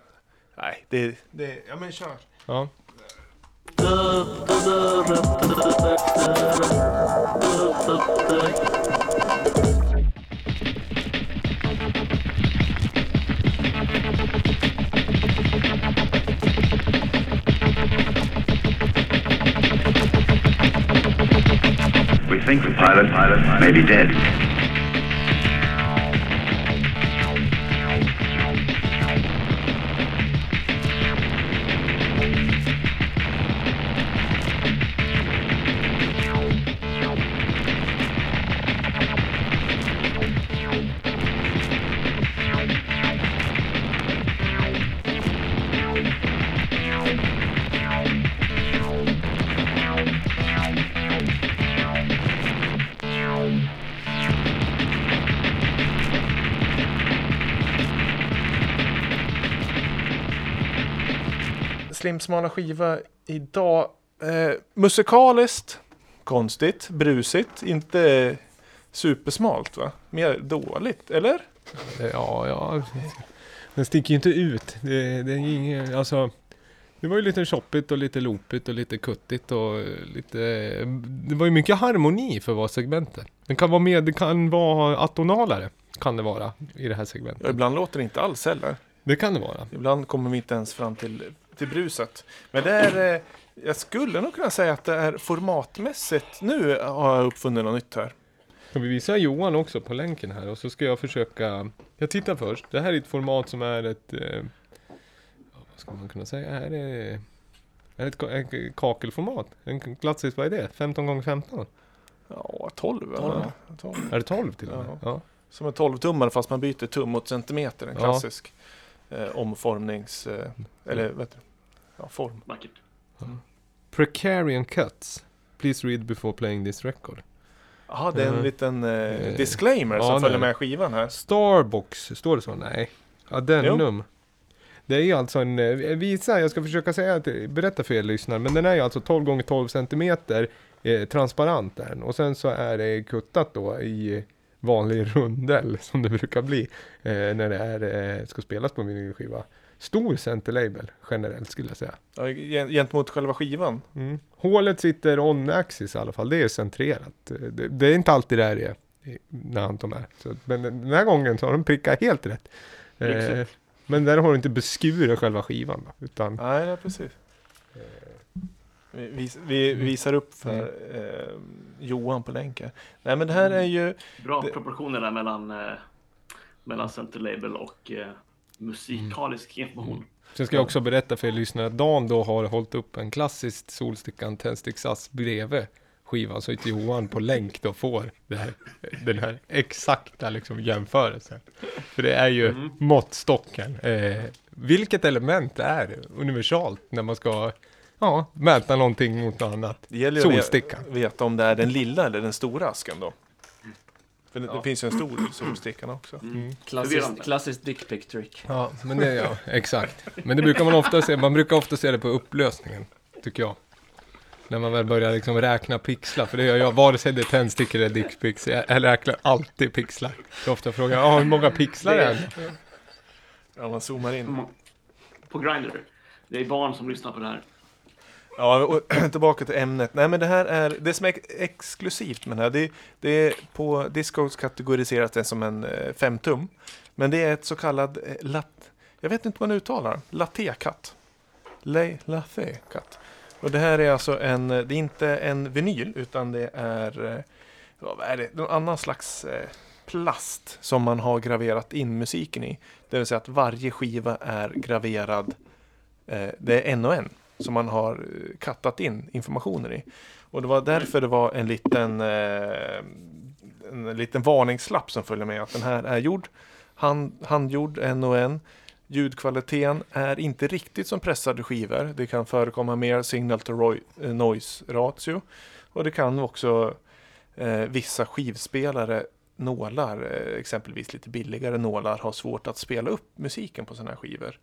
Speaker 1: nej, det, det... Ja, men kör.
Speaker 2: Ja.
Speaker 11: Think the pilot, pilot may be dead.
Speaker 1: Slimsmala skiva idag. Eh, musikaliskt, konstigt, brusigt, inte supersmalt va? Mer dåligt, eller?
Speaker 2: Ja, ja. Den sticker ju inte ut. Det, det är ingen, alltså. Det var ju lite choppigt och lite loopigt och lite kuttigt och lite... Det var ju mycket harmoni för vara segmentet. Den kan vara med, det kan vara atonalare. Kan det vara i det här segmentet.
Speaker 1: Ja, ibland låter det inte alls heller.
Speaker 2: Det kan det vara.
Speaker 1: Ibland kommer vi inte ens fram till, till bruset. Men det är... Eh, jag skulle nog kunna säga att det är formatmässigt. Nu har jag uppfunnit något nytt här.
Speaker 2: Kan vi visa Johan också på länken här och så ska jag försöka Jag tittar först, det här är ett format som är ett eh, ja, Vad ska man kunna säga? Här är, är ett, ett kakelformat En klassisk, vad är det? 15 x 15?
Speaker 1: Ja, 12
Speaker 2: 12.
Speaker 1: eller? 12.
Speaker 2: Är det 12 till och med?
Speaker 1: Ja.
Speaker 2: Ja.
Speaker 1: Som en 12 tummare fast man byter tum mot centimeter. En
Speaker 2: Ja.
Speaker 1: Eh, omformnings... Eh, eller vet du? Ja, form.
Speaker 3: Vackert.
Speaker 2: Precarian cuts Please read before playing this record
Speaker 1: Jaha, det är en
Speaker 2: Mm.
Speaker 1: liten eh,
Speaker 2: Eh,
Speaker 1: disclaimer
Speaker 2: ja,
Speaker 1: som
Speaker 2: det
Speaker 1: följer
Speaker 2: det.
Speaker 1: med skivan här.
Speaker 2: Starbox, står det så? Nej Addendum. Det är ju alltså en, eh, visa, jag ska försöka säga, att, berätta för er lyssnare, men den är ju alltså 12 gånger 12 centimeter eh, transparent den. Och sen så är det kuttat då i vanlig rundel som det brukar bli eh, när det är, eh, ska spelas på vinylskiva. Stor centerlabel generellt skulle jag säga.
Speaker 1: Ja, gen- gentemot själva skivan.
Speaker 2: Mm. Hålet sitter on axis i alla fall, det är centrerat. Eh, Det, det är inte alltid det är det i- när Anton är. Så, men den här gången så har de prickat helt rätt. Eh, men där har du inte beskurit själva skivan då, utan
Speaker 1: Nej, ja, precis. Vi, vis, vi
Speaker 2: Mm.
Speaker 1: visar upp för eh, Johan på länken. Nej men det här är ju...
Speaker 3: Bra
Speaker 1: det,
Speaker 3: proportioner där mellan, eh, mellan center label och eh, musikalisk information.
Speaker 2: Sen ska jag också berätta för er lyssnare att Dan då har hållit upp en klassisk Solstickan tändsticksass bredvid skivan så att Johan på länk då får det här, den här exakta liksom jämförelsen. För det är ju
Speaker 3: Mm.
Speaker 2: måttstocken. Eh, vilket element är universalt när man ska ja, mäta någonting mot något annat?
Speaker 1: det gäller ju att veta om det är den lilla eller den stora asken då. För det,
Speaker 3: Ja.
Speaker 1: det finns ju en stor solstickan också.
Speaker 2: Mm.
Speaker 10: Klassiskt,
Speaker 3: Förvirrande.
Speaker 10: klassiskt dickpic trick.
Speaker 2: Ja, men det, ja, exakt. Men det brukar man ofta se, man brukar ofta se det på upplösningen, tycker jag. När man väl börjar liksom räkna pixlar, för det gör jag vare sig det är tändstickor eller dickpics, jag jag räknar alltid pixlar. Jag ofta frågar, ja hur många pixlar är det?
Speaker 1: Ja, man zoomar in.
Speaker 3: Mm. På Grindr. Det är barn som lyssnar på det här.
Speaker 1: Ja, och tillbaka till ämnet. Nej, men det här är det som är ex- exklusivt med det här. Det, det är på Discogs kategoriserat det som en eh, 5 tum. Men det är ett så kallat eh, lat... Jag vet inte hur man uttalar Latte-katt. Latte-katt. Och det här är alltså en... Eh, det är inte en vinyl utan det är... Eh, vad är det? Någon annan slags eh, plast som man har graverat in musiken i. Det vill säga att varje skiva är graverad. Det är en och en som man har eh, kattat in informationen i. Och det var därför det var en liten, eh, en liten varningslapp som följer med att den här är gjord, hand, handgjord en och en. Ljudkvaliteten är inte riktigt som pressade skivor. Det kan förekomma mer signal to eh, noise ratio. Och det kan också eh, vissa skivspelare nålar, exempelvis lite billigare nålar, ha svårt att spela upp musiken på sådana här skivor.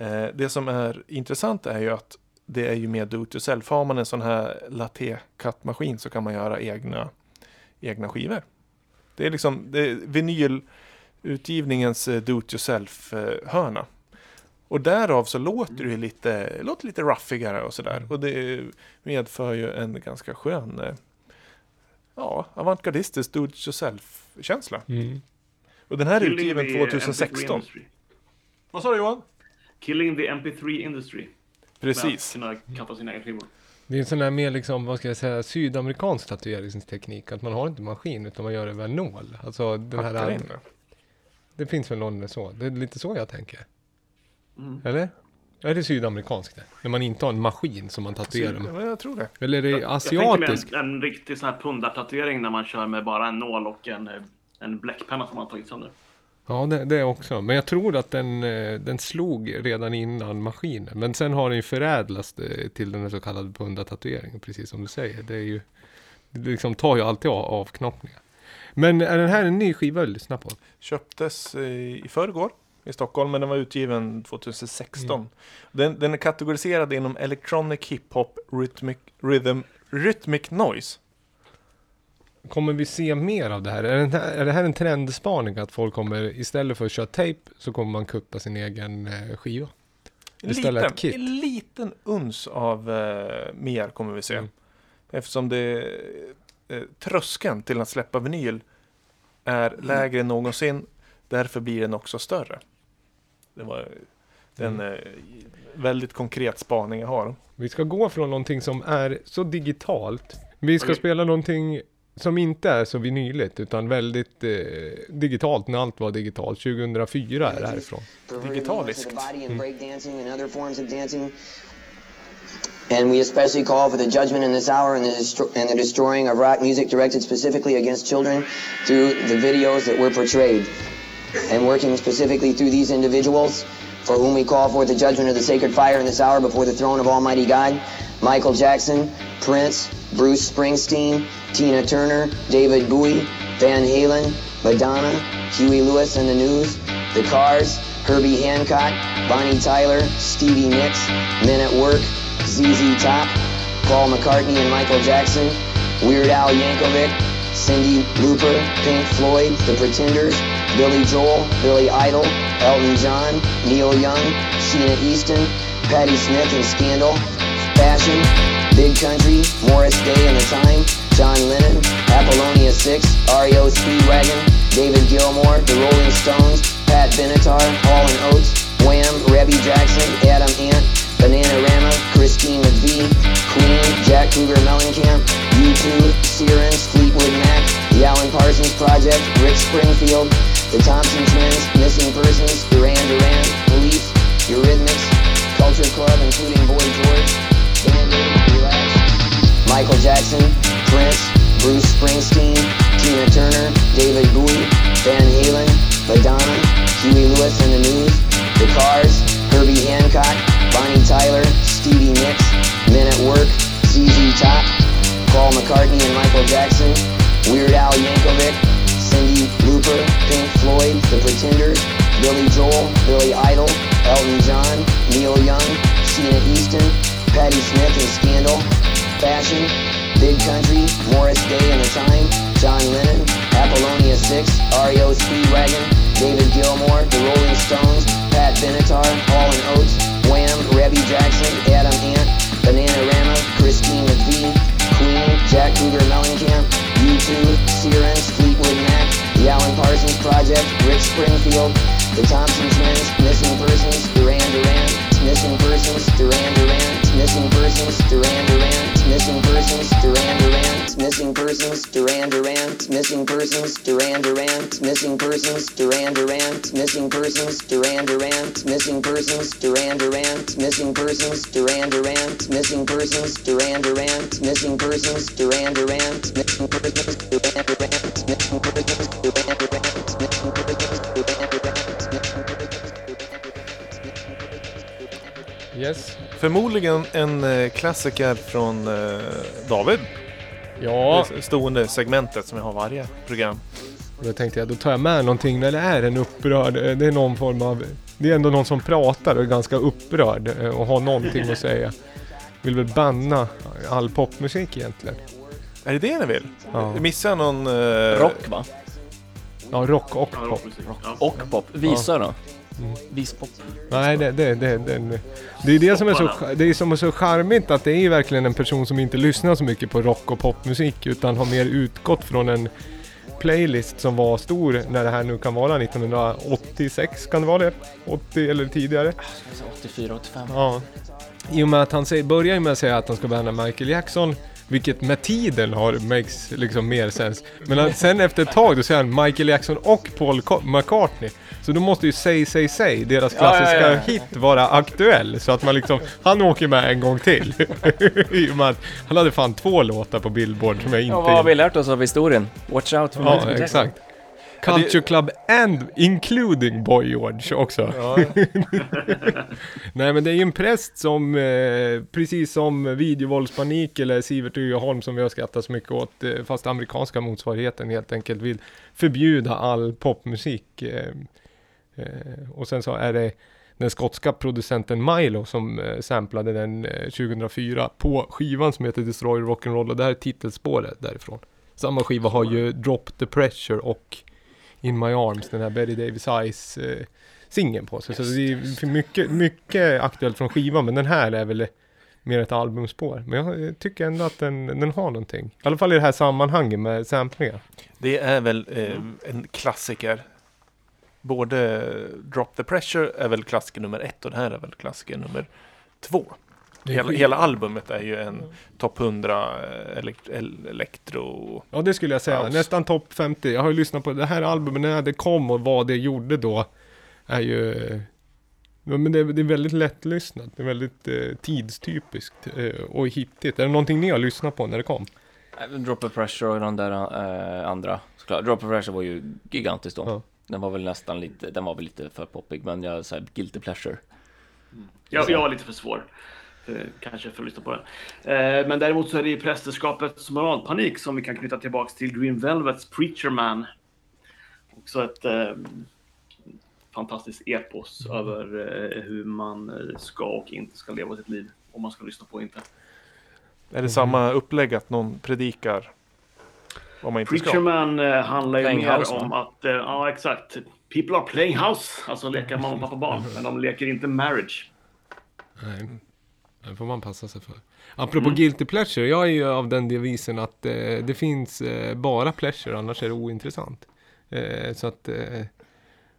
Speaker 1: Eh, det som är intressant är ju att det är ju mer do it yourself. Har man en sån här latte-kattmaskin så kan man göra egna, egna skivor. Det är liksom det är vinylutgivningens eh, do it yourself-hörna. Och därav så låter det lite, låter lite ruffigare och sådär. Och det medför ju en ganska skön eh, ja, avantgardistisk do it yourself-känsla.
Speaker 2: Mm.
Speaker 1: Och den här är utgiven
Speaker 3: the MP3
Speaker 1: 2016.
Speaker 3: industry.
Speaker 1: Vad sa du Johan?
Speaker 3: Killing the MP3 industry.
Speaker 1: Precis.
Speaker 3: Med att kunna katta sina egna skivor.
Speaker 2: Det är en sån här mer liksom, vad ska jag säga, sydamerikansk tatueringsteknik. Att man har inte maskin utan man gör det med nål. Alltså den
Speaker 1: Hackar
Speaker 2: här...
Speaker 1: in det.
Speaker 2: Det finns väl någon så. Det är lite så jag tänker.
Speaker 3: Mm.
Speaker 2: Eller? Är det sydamerikanskt det? När man inte har en maskin som man tatuerar med.
Speaker 1: Ja, jag tror det.
Speaker 2: Eller är det
Speaker 3: Jag tänker
Speaker 2: asiatisk?
Speaker 3: mig en, en riktig sån här pundartatuering när man kör med bara en nål och en, eh, en bläckpenna som man har tagit sönder.
Speaker 2: Ja, det, det också. Men jag tror att den, eh, den slog redan innan maskinen. Men sen har den ju förädlats eh, till den så kallade pundatatueringen, precis som du säger. Det är ju, det liksom tar ju alltid av avknoppningar. Men är den här en ny skiva du lyssnar på?
Speaker 1: Köptes eh, i förrgår i Stockholm, men den var utgiven 2016. Den, den är kategoriserad inom Electronic Hip-Hop Rhythmic, Rhythm, Rhythmic Noise.
Speaker 2: Kommer vi se mer av det här? Är, den här? är det här en trendspaning att folk kommer, istället för att köra tejp, så kommer man kutta sin egen eh, skiva?
Speaker 1: En
Speaker 2: Beställa
Speaker 1: liten,
Speaker 2: kit?
Speaker 1: en liten uns av eh, mer kommer vi se.
Speaker 2: Mm.
Speaker 1: Eftersom det, eh, tröskeln till att släppa vinyl är lägre än någonsin. Därför blir den också större. Det var den
Speaker 2: Mm.
Speaker 1: eh, väldigt konkret spaning jag har.
Speaker 2: Vi ska gå från någonting som är så digitalt. Vi ska
Speaker 3: Okej.
Speaker 2: spela någonting som inte är så vinyligt utan väldigt eh, digitalt när allt var digitalt. 2004 är det härifrån.
Speaker 1: Digitaliskt.
Speaker 12: body and we especially call for the judgment in this hour and the, and the destroying of rock music directed specifically against children through the videos that were portrayed. And working specifically through these individuals, for whom we call forth the judgment of the sacred fire in this hour before the throne of Almighty God Michael Jackson, Prince, Bruce Springsteen, Tina Turner, David Bowie, Van Halen, Madonna, Huey Lewis and the News, The Cars, Herbie Hancock, Bonnie Tyler, Stevie Nicks, Men at Work, ZZ Top, Paul McCartney and Michael Jackson, Weird Al Yankovic, Cindy Lauper, Pink Floyd, The Pretenders, Billy Joel, Billy Idol, Elton John, Neil Young, Sheena Easton, Patti Smith and Scandal, Fashion, Big Country, Morris Day and the Time, John Lennon, Apollonia 6, REO Speedwagon, David Gilmour, The Rolling Stones, Pat Benatar, Hall Oates, Wham, Rebby Jackson, Adam Ant, Bananarama, Christine McVie, Queen, Jack Cougar Mellencamp, U2, Sirens, Fleetwood Mac, The Alan Parsons Project, Rick Springfield, The Thompson Twins, Missing Persons, Duran Duran, Police, Eurythmics, Culture Club, including Boy George, Michael Jackson, Prince, Bruce Springsteen, Tina Turner, David Bowie, Van Halen, Madonna, Huey Lewis and the News, The Cars, Herbie Hancock, Bonnie Tyler, Stevie Nicks, Men at Work, ZZ Top, Paul McCartney and Michael Jackson, Weird Al Yankovic, Cindy Lauper, Pink Floyd, The Pretenders, Billy Joel, Billy Idol, Elton John, Neil Young, Sheena Easton, Patti Smith and Scandal, Fashion, Big Country, Morris Day and the Time, John Lennon, Apollonia 6, REO Speedwagon, David Gilmour, The Rolling Stones, Pat Benatar, Hall and Oates, Wham, Rebby Jackson, Adam Ant, Bananarama, Christine McVie, Queen, Jack Cougar Mellencamp, U2, Sirens, Fleetwood Mac, The Alan Parsons Project, Rick Springfield, The Thompson Twins, Missing Persons, Duran Duran, Missing Persons, Duran Duran, Missing Persons, Duran Duran, Missing Persons, Duran Duran, Missing Persons, Duran Duran, Missing Persons, Duran Duran, Missing Persons, Duran Duran, Missing Persons, Duran Duran, Missing Persons, Duran Duran, Missing Persons, Duran Duran, Missing Persons, Duran Duran, Missing Persons, Duran Duran, Missing Persons, Duran Duran, Missing Persons, Duran Duran,
Speaker 2: Yes.
Speaker 1: Förmodligen en eh, klassiker från eh, David.
Speaker 2: Ja.
Speaker 1: Det stående segmentet som jag har varje program.
Speaker 2: Och Då tänkte jag, då tar jag med någonting när det är en upprörd, eh, det är någon form av, det är ändå någon som pratar och är ganska upprörd och har någonting att säga. Vill väl banna all popmusik egentligen.
Speaker 1: Är det det ni vill?
Speaker 2: Ja.
Speaker 1: Missar någon... eh,
Speaker 10: Rock va?
Speaker 2: Ja, rock och pop.
Speaker 10: Och pop. Visa då?
Speaker 2: Mm.
Speaker 10: Vispop.
Speaker 2: Nej, det, det, det, det, det är det som är så, det är som är så charmigt att det är verkligen en person som inte lyssnar så mycket på rock och popmusik utan har mer utgått från en playlist som var stor när det här nu kan vara 1986 kan det vara det? 80 eller tidigare?
Speaker 10: 84, 85.
Speaker 2: Ja. I och med att han säger, börjar med att säga att han ska banna Michael Jackson vilket med tiden har makes liksom mer sens. Men sen efter ett tag då säger han Michael Jackson och Paul McCartney. Så då måste ju Say Say Say, deras
Speaker 10: Ja,
Speaker 2: klassiska
Speaker 10: ja, ja.
Speaker 2: hit, vara aktuell. Så att man liksom, han åker med en gång till. I och med att han hade fan två låtar på Billboard som jag inte
Speaker 10: Ja, vad har vi lärt oss av historien? Watch out for
Speaker 2: Ja, exakt. Culture Club and including Boy George också. Nej men det är ju en präst som, eh, precis som videovåldspanik eller Sivert Öholm som vi har skrattat så mycket åt, eh, fast amerikanska motsvarigheten helt enkelt vill förbjuda all popmusik. Eh, och sen så är det den skotska producenten Milo som eh, samplade den eh, 2004 på skivan som heter Destroy Rock'n'Roll och det här är titelspåret därifrån. Samma skiva har ju Drop the Pressure och In My Arms, den här Betty Davis Eyes eh, singeln på sig. Så det är mycket, mycket aktuellt från skivan, men den här är väl mer ett albumspår. Men jag eh, tycker ändå att den, den har någonting. I alla fall i det här sammanhanget med samplingar.
Speaker 1: Det är väl eh, en klassiker. Både Drop the Pressure är väl klassiker nummer ett och det här är väl klassiker nummer två. Hela, hela albumet är ju en topp 100 eh, elekt el- elektro...
Speaker 2: Ja det skulle jag säga,
Speaker 1: House.
Speaker 2: nästan topp 50. Jag har ju lyssnat på det här albumet när det kom och vad det gjorde då. Är ju... Men det, är- det är väldigt lättlyssnat, det är väldigt eh, tidstypiskt eh, och hittigt. Är det någonting ni har lyssnat på när det kom?
Speaker 10: Drop of Pressure och de där äh, andra. Såklart. Drop of Pressure var ju gigantiskt då.
Speaker 2: Ja.
Speaker 10: Den var väl nästan lite, den var väl lite för poppig, men jag säger guilty pleasure.
Speaker 3: Jag, jag var lite för svår. eh, Kanske för att lyssna på den. Eh, Men däremot så är det ju prästerskapets moralpanik som vi kan knyta tillbaks till Green Velvets Preacher Man. Också ett, eh, fantastiskt epos över eh, hur man ska och inte ska leva sitt liv. Om man ska lyssna på och inte.
Speaker 1: Är det samma upplägg att någon predikar vad man inte
Speaker 3: Preacher
Speaker 1: ska?
Speaker 3: Man eh, handlar ju
Speaker 10: Playing
Speaker 3: mer
Speaker 10: house,
Speaker 3: om att, eh, ja exakt, people are playing house, alltså leka mamma, pappa, barn, men de leker inte marriage.
Speaker 2: Nej, det får man passa sig för. Apropå guilty pleasure, jag är ju av den devisen att eh, det finns eh, bara pleasure, annars är det ointressant. Eh, så att, eh,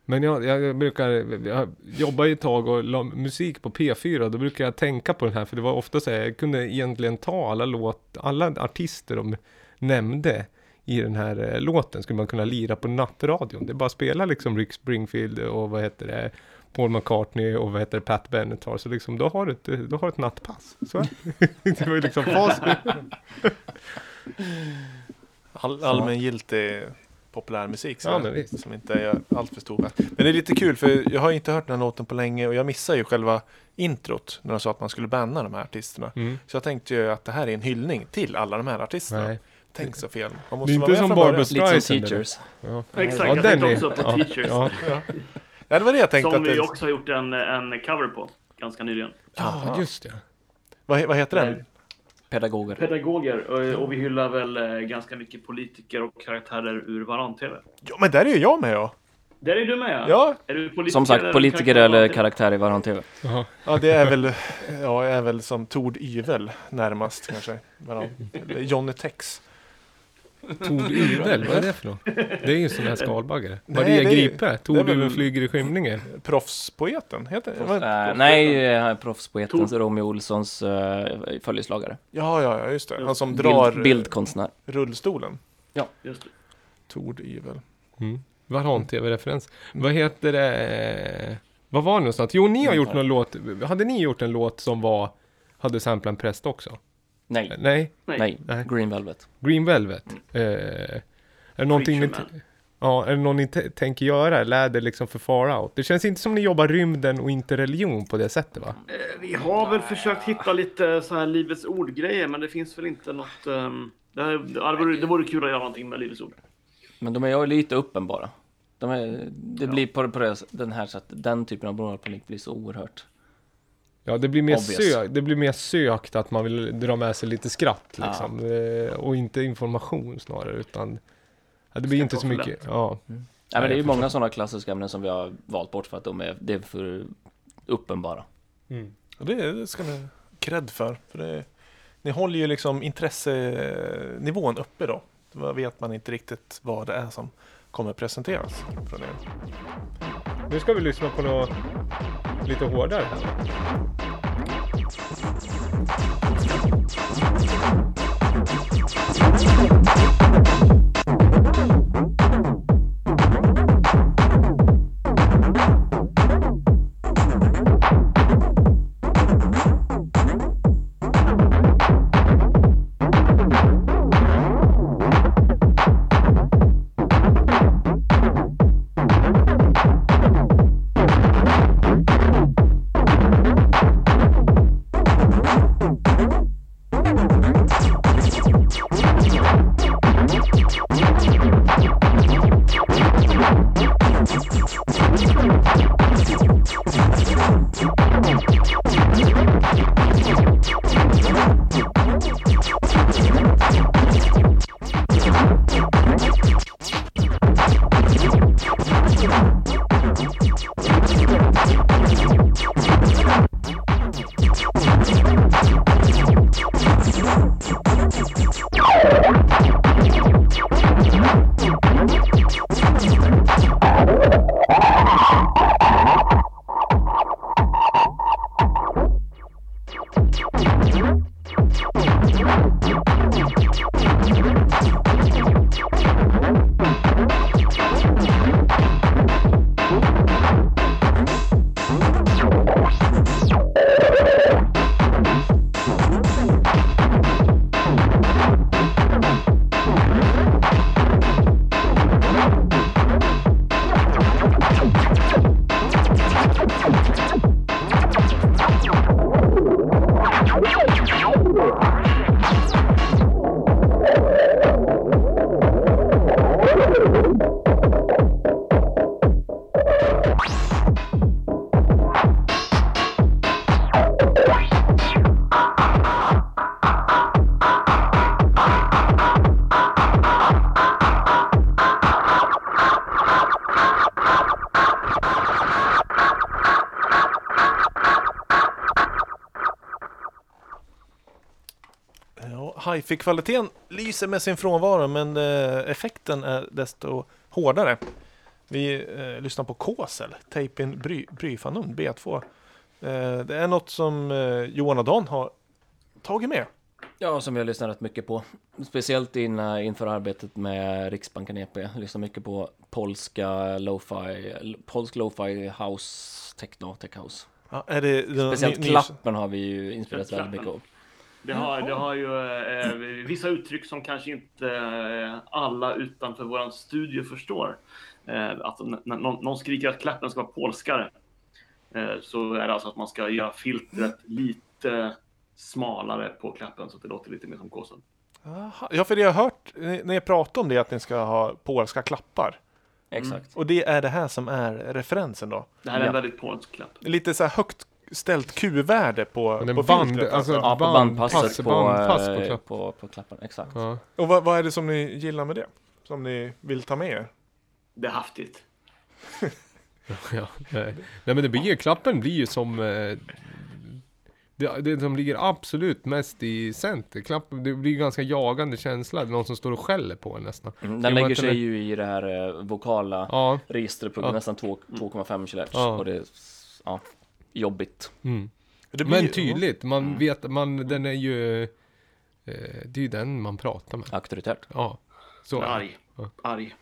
Speaker 2: men jag, jag, jag brukar, jag jobbar ju ett tag och la musik på P4, då brukar jag tänka på den här, för det var ofta så här, jag kunde egentligen ta alla låt, alla artister de nämnde i den här eh, låten skulle man kunna lira på nattradion. Det är bara att spela liksom Rick Springfield och vad heter det, Paul McCartney och vad heter det, Pat Benatar. Så liksom då har du ett, då har du ett nattpass. Så är det. var ju liksom fas.
Speaker 1: All, allmängiltig populärmusik så
Speaker 2: Ja,
Speaker 1: som inte är allt för stor. Men det är lite kul för jag har inte hört den här låten på länge och jag missade ju själva introt när de sa att man skulle banna de här artisterna.
Speaker 2: Mm.
Speaker 1: Så jag tänkte ju att det här är en hyllning till alla de här artisterna.
Speaker 2: Nej.
Speaker 1: Tänk så fel. Man
Speaker 2: Det
Speaker 1: måste
Speaker 2: är
Speaker 1: vara
Speaker 2: inte som Barbra
Speaker 1: början.
Speaker 10: Lite som
Speaker 2: Streisand.
Speaker 10: teachers.
Speaker 2: Ja.
Speaker 3: Exakt,
Speaker 2: Ja,
Speaker 3: jag tänkte
Speaker 2: är-
Speaker 3: också på
Speaker 2: ja,
Speaker 3: Teachers.
Speaker 2: ja.
Speaker 1: Ja. ja, det var det jag tänkte.
Speaker 3: Som
Speaker 1: att det...
Speaker 3: vi också har gjort en, en cover på ganska nyligen.
Speaker 2: Ja, just det.
Speaker 1: vad, vad heter den?
Speaker 10: Pedagoger.
Speaker 3: Pedagoger, och, och vi hyllar väl eh, ganska mycket politiker och karaktärer ur Varann-TV.
Speaker 1: Ja, men där är ju jag med ja.
Speaker 3: Där är du med
Speaker 1: Ja.
Speaker 3: Är du politiker
Speaker 10: Som sagt,
Speaker 3: eller
Speaker 10: politiker
Speaker 3: karaktär i
Speaker 10: eller
Speaker 3: Varann-TV?
Speaker 10: karaktär i Varann TV.
Speaker 1: Ja, det är väl, ja, jag är väl som Tord Yvel närmast kanske. Varann. Eller Johnny Tex.
Speaker 2: Tord Yvel, vad är det för något? Det är ju sån här skalbagge. Maria
Speaker 1: det är-
Speaker 2: Gripe,
Speaker 1: det är
Speaker 2: Tord
Speaker 1: väl-
Speaker 2: Yvel flyger i skymningen.
Speaker 1: Proffspoeten, heter det? Vad-
Speaker 10: Eh, nej, eh, proffspoeten Romeo Olssons uh, följeslagare.
Speaker 1: Ja, ja, ja, just det. Han som
Speaker 10: Bild-
Speaker 1: drar
Speaker 10: bildkonstnär.
Speaker 1: rullstolen.
Speaker 10: Ja.
Speaker 3: Just det.
Speaker 1: Tord Yvel.
Speaker 2: Mm. Varann-tv-referens. Vad heter det? Vad var det någonstans? Jo, ni har gjort någon låt. Hade ni gjort en låt som var, hade samplat en präst också?
Speaker 10: Nej.
Speaker 2: Nej?
Speaker 10: Nej. Green Velvet.
Speaker 2: Green Velvet. Eh, är det någonting ni... Ja, är det någon ni tänker göra? Det liksom för far out? Det känns inte som ni jobbar rymden och inte religion på det sättet va?
Speaker 3: Eh, Vi har väl försökt hitta lite så här Livets Ord-grejer, men det finns väl inte något... Um, det, här, ja, det, vore, det vore kul att göra någonting med Livets Ord.
Speaker 10: Men de är ju lite uppenbara. De är, det blir på, på det, den här sättet, den typen av moralpanik blir så oerhört.
Speaker 2: Ja, det blir, mer
Speaker 10: Obvious.
Speaker 2: sö- det blir mer sökt att man vill dra med sig lite skratt
Speaker 10: Ja.
Speaker 2: liksom. Eh, och inte information snarare, utan... Ja, det blir
Speaker 3: Ska
Speaker 2: inte så mycket. Ja.
Speaker 10: Mm. Ja, men det är ju många sådana klassiska ämnen som vi har valt bort för att de är, det är för uppenbara.
Speaker 2: Mm.
Speaker 1: Och det, det ska ni cred för. för det, ni håller ju liksom intressenivån uppe då. Då vet man inte riktigt vad det är som kommer presenteras från er.
Speaker 2: Nu ska vi lyssna på något lite hårdare här.
Speaker 1: Hi-fi-kvaliteten lyser med sin frånvaro men eh, effekten är desto hårdare. Vi eh, lyssnar på Kåsel, Tapin Bry, Bryfanum B2. Eh, det är något som eh, Johan och Dan har tagit med.
Speaker 10: Ja, som vi har lyssnat rätt mycket på. Speciellt in, eh, inför arbetet med Riksbanken EP. Lyssnar mycket på polska lo-fi, polsk lo-fi house, techno, tech house.
Speaker 1: Ja, är det,
Speaker 10: Speciellt
Speaker 1: ny-
Speaker 10: klappen har vi ju inspirerats väldigt mycket av.
Speaker 3: Det har, det har ju eh, vissa uttryck som kanske inte eh, alla utanför våran studio förstår. Eh, att när någon, skriker att klappen ska vara polskare eh, så är det alltså att man ska göra filtret lite smalare på klappen så att det låter lite mer som kåsen.
Speaker 1: Aha. Ja, för det jag har hört när jag pratar om det att ni ska ha polska klappar.
Speaker 10: Exakt.
Speaker 1: Och det är det här som är referensen då?
Speaker 3: Det här är en väldigt polsk klapp.
Speaker 1: Lite så här högt ställt Q-värde på, på
Speaker 2: band-
Speaker 1: filtret.
Speaker 2: alltså
Speaker 10: Ja, på
Speaker 2: band-
Speaker 10: bandpasset
Speaker 2: pass-
Speaker 10: på,
Speaker 2: bandpass på
Speaker 10: eh,
Speaker 2: klapp.
Speaker 10: på, på klappen. Exakt.
Speaker 2: Ja.
Speaker 1: Och vad, vad är det som ni gillar med det? Som ni vill ta med er?
Speaker 3: Det är haftigt.
Speaker 2: ja, nej. nej men det blir ju, klappen blir ju som eh, det, det som ligger absolut mest i center. Klappen, det blir ganska jagande känsla. Det är någon som står och skäller på en nästan.
Speaker 10: Mm, Den lägger sig
Speaker 2: är-
Speaker 10: ju i det här eh, vokala
Speaker 2: Ja.
Speaker 10: registret på
Speaker 2: Ja.
Speaker 10: nästan två- 2,5 kHz.
Speaker 2: Ja.
Speaker 10: Och det ja, jobbigt.
Speaker 2: Mm. Men tydligt, man vet, man, den är ju, eh, det är ju den man pratar med.
Speaker 10: Auktoritärt.
Speaker 2: Ja, så.
Speaker 3: Arg.
Speaker 2: Ja.
Speaker 3: Arg.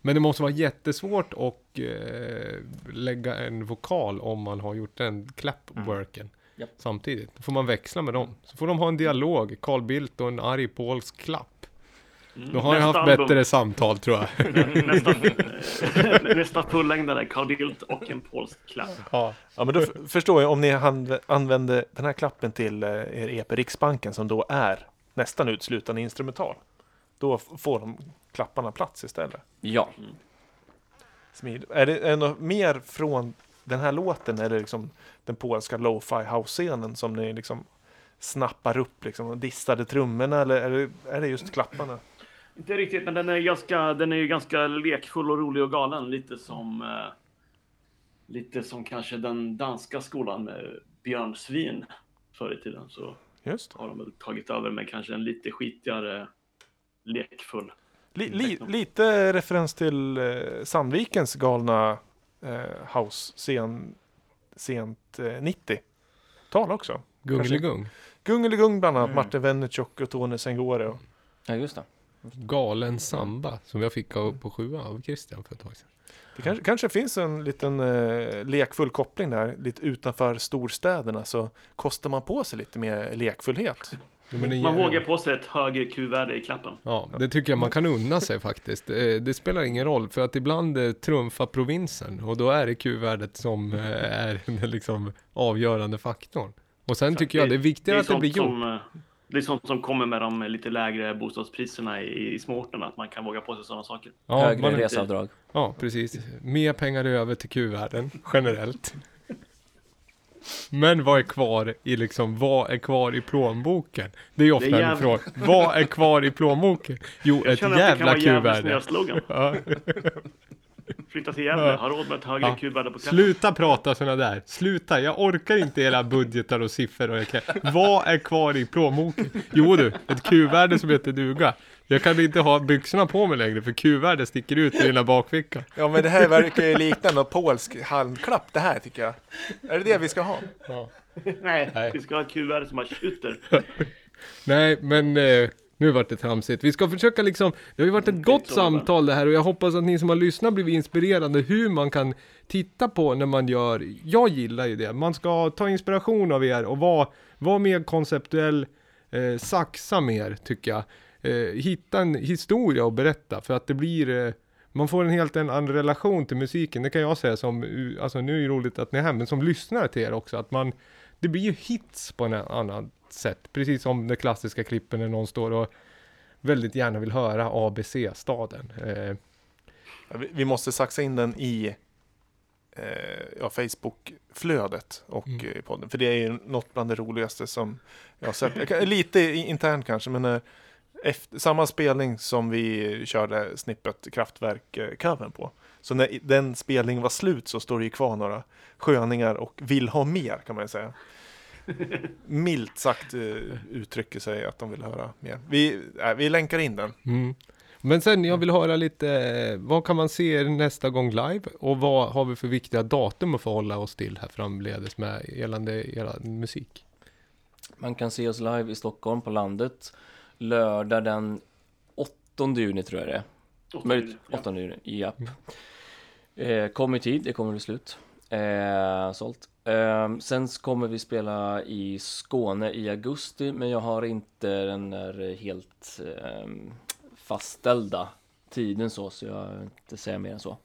Speaker 2: Men det måste vara jättesvårt att eh, lägga en vokal om man har gjort den clapworken
Speaker 10: Japp.
Speaker 2: samtidigt. Då får man växla med dem. Så får de ha en dialog, Carl Bildt och en arg polsk klapp. Då har jag haft
Speaker 3: album.
Speaker 2: bättre samtal tror jag.
Speaker 3: Nästa, nästa fullängdare, Carl Bildt och en polsk klapp.
Speaker 2: ja.
Speaker 1: Ja, men då förstår jag om ni använde den här klappen till eh, er EP Riksbanken som då är nästan utslutande instrumental. Då får de klapparna plats istället.
Speaker 10: Ja.
Speaker 1: Smid. Är det är det något mer från den här låten? Det liksom den polska lo-fi house-scenen som ni liksom snappar upp liksom och dissade trummorna eller är det, är det just klapparna?
Speaker 3: Inte riktigt, men den är, ganska, den är ju ganska lekfull och rolig och galen. Lite som, eh, lite som kanske den danska skolan med Björn Svin förr i tiden. Så
Speaker 1: Just.
Speaker 3: har de väl tagit över med kanske en lite skitigare lekfull.
Speaker 1: Li, li, lite referens till eh, Sandvikens galna eh, house-scen sent eh, 90. Tal också.
Speaker 2: Gungeligung.
Speaker 1: Gungeligung bland annat.
Speaker 10: Mm.
Speaker 1: Martin Wennertjock och Tony Sengore. Och,
Speaker 10: Ja, just det.
Speaker 2: Galen samba som jag fick av, på sjua av Christian för ett tag sedan.
Speaker 1: det kanske, kanske finns en liten eh, lekfull koppling där. Lite utanför storstäderna så kostar man på sig lite mer lekfullhet.
Speaker 2: Ja, men det-
Speaker 3: Man vågar på sig ett högre Q-värde i klappen.
Speaker 2: Ja, det tycker jag man kan unna sig faktiskt. Eh, Det spelar ingen roll för att ibland eh, trumfar provinsen och då är det Q-värdet som eh, är den liksom avgörande faktorn. Och sen tycker jag det är viktigare att det blir gjort.
Speaker 3: Som, eh, det är sånt som kommer med de lite lägre bostadspriserna i, i småorterna, att man kan våga på sig sådana saker.
Speaker 2: Ja,
Speaker 10: Högre
Speaker 2: man-
Speaker 10: reseavdrag.
Speaker 2: Ja, precis. Mer pengar över till Q-värden generellt. Men vad är kvar i liksom, vad är kvar i plånboken? Det är ofta
Speaker 3: Det är
Speaker 2: en
Speaker 3: jäv-
Speaker 2: fråga. Vad är kvar i plånboken? Jo,
Speaker 3: Jag
Speaker 2: ett
Speaker 3: känner att det kan
Speaker 2: jävla
Speaker 3: vara slogan.
Speaker 2: Ja.
Speaker 3: Flytta till Gävle,
Speaker 2: Ja.
Speaker 3: ha råd med ett högre
Speaker 2: Ja.
Speaker 3: Q-värde på klappen.
Speaker 2: Sluta prata sådana där. Sluta, jag orkar inte era budgetar och siffror och jag Vad är kvar i plånboken? Jo du, ett Q-värde som heter duga. Jag kan inte ha byxorna på mig längre för Q-värde sticker ut i dina bakficka.
Speaker 1: Ja men det här verkar ju likna någon polsk handklapp det här tycker jag. Är det det vi ska ha?
Speaker 2: Ja.
Speaker 3: Nej,
Speaker 2: Nej.
Speaker 3: vi ska ha ett Q-värde som har tjuter.
Speaker 2: Nej, men eh, nu vart det tramsigt. Vi ska försöka liksom, det har ju varit ett gott samtal det här och jag hoppas att ni som har lyssnat blivit inspirerade hur man kan titta på när man gör, jag gillar ju det, man ska ta inspiration av er och vara, vara mer konceptuell, eh, saxa mer tycker jag. Eh, hitta en historia att berätta för att det blir eh, man får en helt en annan relation till musiken, det kan jag säga som, alltså nu är det roligt att ni är här, men som lyssnare till er också, att man, det blir ju hits på en annan sätt, precis som de klassiska klippen när någon står och väldigt gärna vill höra ABC-staden. Eh,
Speaker 1: vi, måste saxa in den i eh, ja, Facebook-flödet och
Speaker 2: Mm.
Speaker 1: eh, podden. För det är ju något bland det roligaste som jag har sett. Kan, lite internt kanske, men eh, efter, samma spelning som vi körde Snippet Kraftwerk-covern på. Så när den spelningen var slut så står det ju kvar några sköningar och vill ha mer kan man ju säga. milt sagt eh, uttrycker sig att de vill höra mer. Vi, äh, vi länkar in den.
Speaker 2: Mm. Men sen jag vill höra lite, eh, vad kan man se nästa gång live? Och vad har vi för viktiga datum att förhålla oss till här framledes med gällande era musik?
Speaker 10: Man kan se oss live i Stockholm på landet lördag den 8 juni tror jag det är.
Speaker 3: Åttonde
Speaker 10: Möjligt-
Speaker 3: juni, ja.
Speaker 10: 8 juni, japp. Eh, kom i tid, det kommer bli slut. Eh, sålt. Eh, sen kommer vi spela i Skåne i augusti, men jag har inte den där helt eh, fastställda tiden så, så jag vill inte säga mer än så.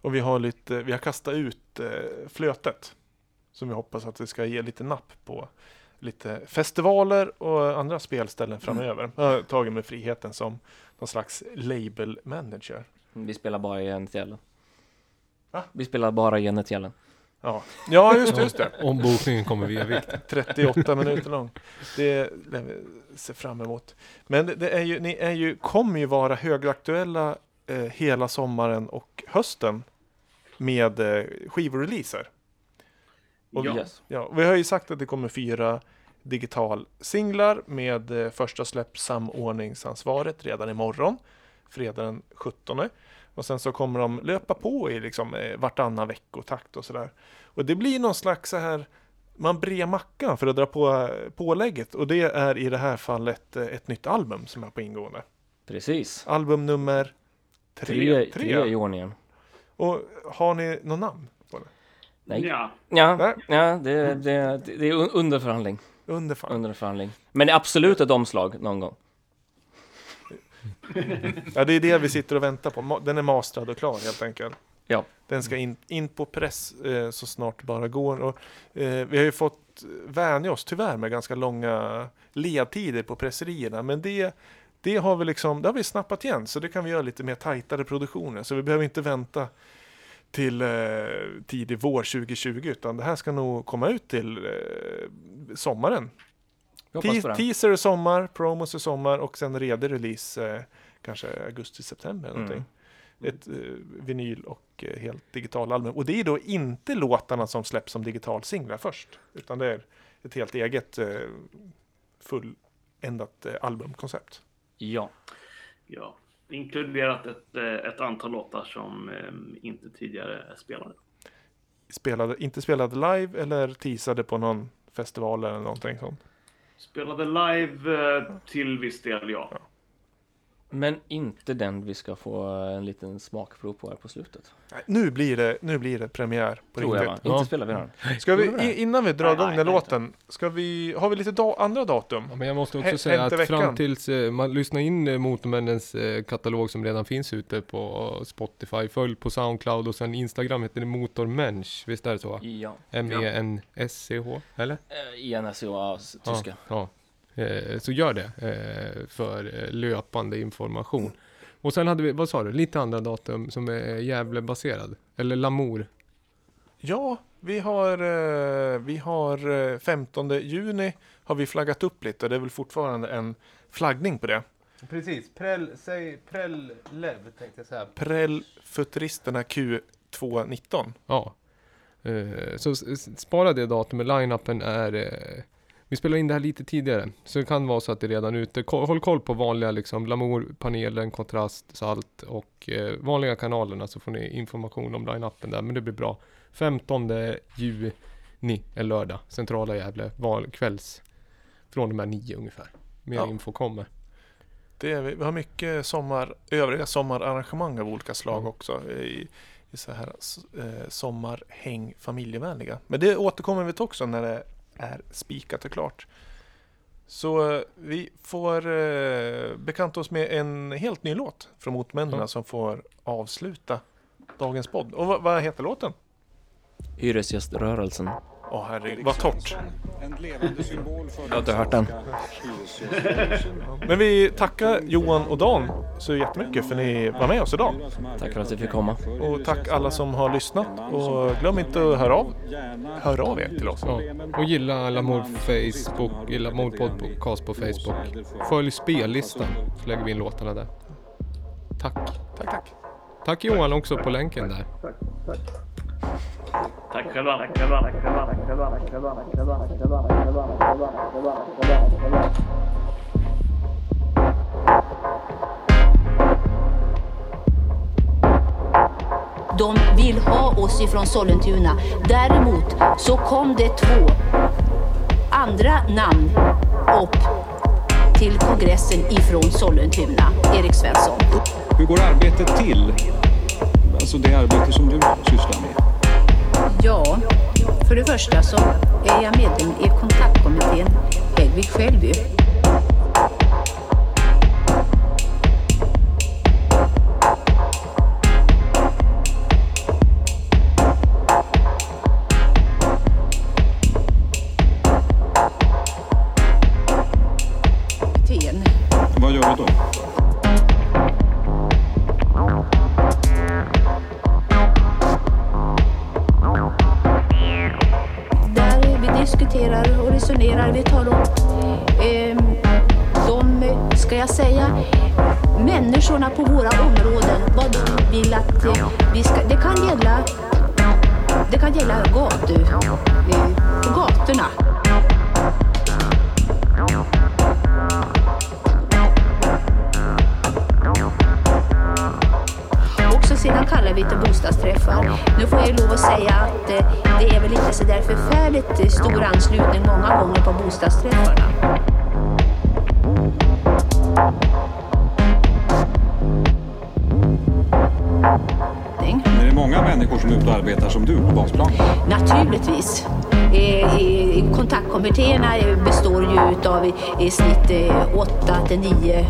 Speaker 1: Och vi har, lite, vi har kastat ut eh, flötet. Som vi hoppas att det ska ge lite napp på lite festivaler och andra spelställen framöver. Jag har tagit mig friheten som någon slags label manager.
Speaker 10: Vi spelar bara i Enetfjällen.
Speaker 1: Va?
Speaker 10: Vi spelar bara i Enetfjällen.
Speaker 1: Ja, ja just, det, just det.
Speaker 2: Ombokningen kommer via vikt.
Speaker 1: 38 minuter lång. Det lär vi se fram emot. Men det- det är ju, ni är ju, kommer ju vara högaktuella eh, hela sommaren och hösten med eh, skivreleaser. Och
Speaker 3: Ja.
Speaker 1: vi,
Speaker 10: Yes.
Speaker 1: ja, vi har ju sagt att det kommer fyra digital singlar med eh, första släpp samordningsansvaret redan imorgon, fredag den 17. Och sen så kommer de löpa på i liksom eh, vartannan veckotakt och sådär. Och det blir någon slags så här man brer mackan för att dra på eh, pålägget och det är i det här fallet eh, ett nytt album som är på ingående.
Speaker 10: Precis.
Speaker 1: Album nummer tre.
Speaker 10: Tre, tre i ordningen.
Speaker 1: Och har ni någon namn på det?
Speaker 10: Nej.
Speaker 3: Ja.
Speaker 10: Ja, ja det, det, det är un- under förhandling.
Speaker 1: Under fan.
Speaker 10: Under förhandling. Men det är absolut ett omslag någon gång.
Speaker 1: Ja, det är det vi sitter och väntar på. Den är mastrad och klar helt enkelt.
Speaker 10: Ja.
Speaker 1: Den ska in, in på press eh, så snart det bara går. Och, eh, vi har ju fått vänja oss tyvärr med ganska långa ledtider på presserierna. Men det, det, har vi liksom, det har vi snappat igen. Så det kan vi göra lite mer tajtare produktioner. Så vi behöver inte vänta till eh, tidig vår 2020. Utan det här ska nog komma ut till eh, sommaren. Te- teaser i sommar, promos i sommar och sen redig release eh, kanske augusti-september eller
Speaker 10: Mm.
Speaker 1: Ett eh, vinyl och eh, helt digital album. Och det är då inte låtarna som släpps som digital singlar först. Utan det är ett helt eget eh, fulländat eh, albumkoncept.
Speaker 10: Ja.
Speaker 3: Ja. Inkluderat ett, eh, ett antal låtar som eh, inte tidigare är spelade.
Speaker 1: Spelade, inte spelade live eller teasade på någon festival eller någonting sånt.
Speaker 3: Spelade live eh, till viss del, ja.
Speaker 10: Men inte den vi ska få en liten smakprov på här på slutet.
Speaker 1: Nej, Nu blir det, nu blir det premiär på
Speaker 10: Tror jag
Speaker 1: riktigt.
Speaker 10: va? Inte spelar vi den.
Speaker 1: Ska vi, innan vi drar
Speaker 3: Nej,
Speaker 1: igång
Speaker 3: nej,
Speaker 1: den
Speaker 3: nej,
Speaker 1: låten, ska vi, har vi lite da, andra datum?
Speaker 2: Ja, men jag måste också
Speaker 1: Hä-
Speaker 2: säga att fram tills eh, man lyssnar in eh, Motormännens eh, katalog som redan finns ute på Spotify, följ på Soundcloud och sen Instagram heter det Motormensch, visst är det så?
Speaker 10: Ja.
Speaker 2: M-E-N-S-C-H, eller?
Speaker 10: Eh, INSCO, tyska.
Speaker 2: Ja, ja. Eh, så gör det eh, för eh, löpande information. Och sen hade vi, vad sa du, lite andra datum som är Gävle-baserad? Eller Lamour?
Speaker 1: Ja, vi har, vi har eh, 15 juni har vi flaggat upp lite. Det är väl fortfarande en flaggning på det.
Speaker 2: Precis, Prell, säg Prell Lev tänkte jag säga.
Speaker 1: Prell Futuristerna Q219.
Speaker 2: Ja. Så spara det datumet. Line-upen är... Vi spelar in det här lite tidigare. Så det kan vara så att det är redan är ute. Ko- Håll koll på vanliga liksom Lamour, panelen, kontrast, salt och eh, vanliga kanalerna så får ni information om line-upen där. Men det blir bra. 15 juni är lördag. Centrala Gävle. Val, kvälls. Från och med nio ungefär. Mer
Speaker 1: Ja.
Speaker 2: info kommer.
Speaker 1: Det är, vi vi har mycket sommar, övriga sommararrangemang av olika slag också. I, i så här eh, sommarhäng familjevänliga. Men det återkommer vi till också när det är spikat och klart. Så eh, vi får eh, bekanta oss med en helt ny låt från Motmännen
Speaker 2: Ja.
Speaker 1: som får avsluta dagens podd. Och vad, vad heter låten?
Speaker 10: Hyresgäströrelsen.
Speaker 1: Åh herregud, vad torrt.
Speaker 10: Jag har inte hört den.
Speaker 1: Men vi tackar Johan och Dan så jättemycket för ni var med oss idag.
Speaker 10: Tack för att du fick komma.
Speaker 1: Och tack alla som har lyssnat och glöm inte att höra av, höra av er till oss.
Speaker 2: Ja. Och gilla Lamour Facebook, gilla Lamour Podcast på Facebook. Följ spellistan så lägger vi in låtarna där. Tack.
Speaker 1: Tack, tack.
Speaker 2: Tack Johan också på länken där.
Speaker 3: Tack, tack. Tack själva. Tack själva. Tack själva. Tack själva. Tack själva. Tack själva. Tack själva. Tack själva. Tack själva. Tack själva. Tack själva. Tack själva. Tack själva.
Speaker 13: De vill ha oss ifrån Sollentuna. Däremot så kom det två andra namn upp till kongressen ifrån Sollentuna. Erik Svensson.
Speaker 14: Hur går arbetet till? Alltså det arbete som du sysslar med.
Speaker 13: Ja, för det första så är jag medlem i kontaktkommittén Häggvik Själby. I, snitt 8 till 9.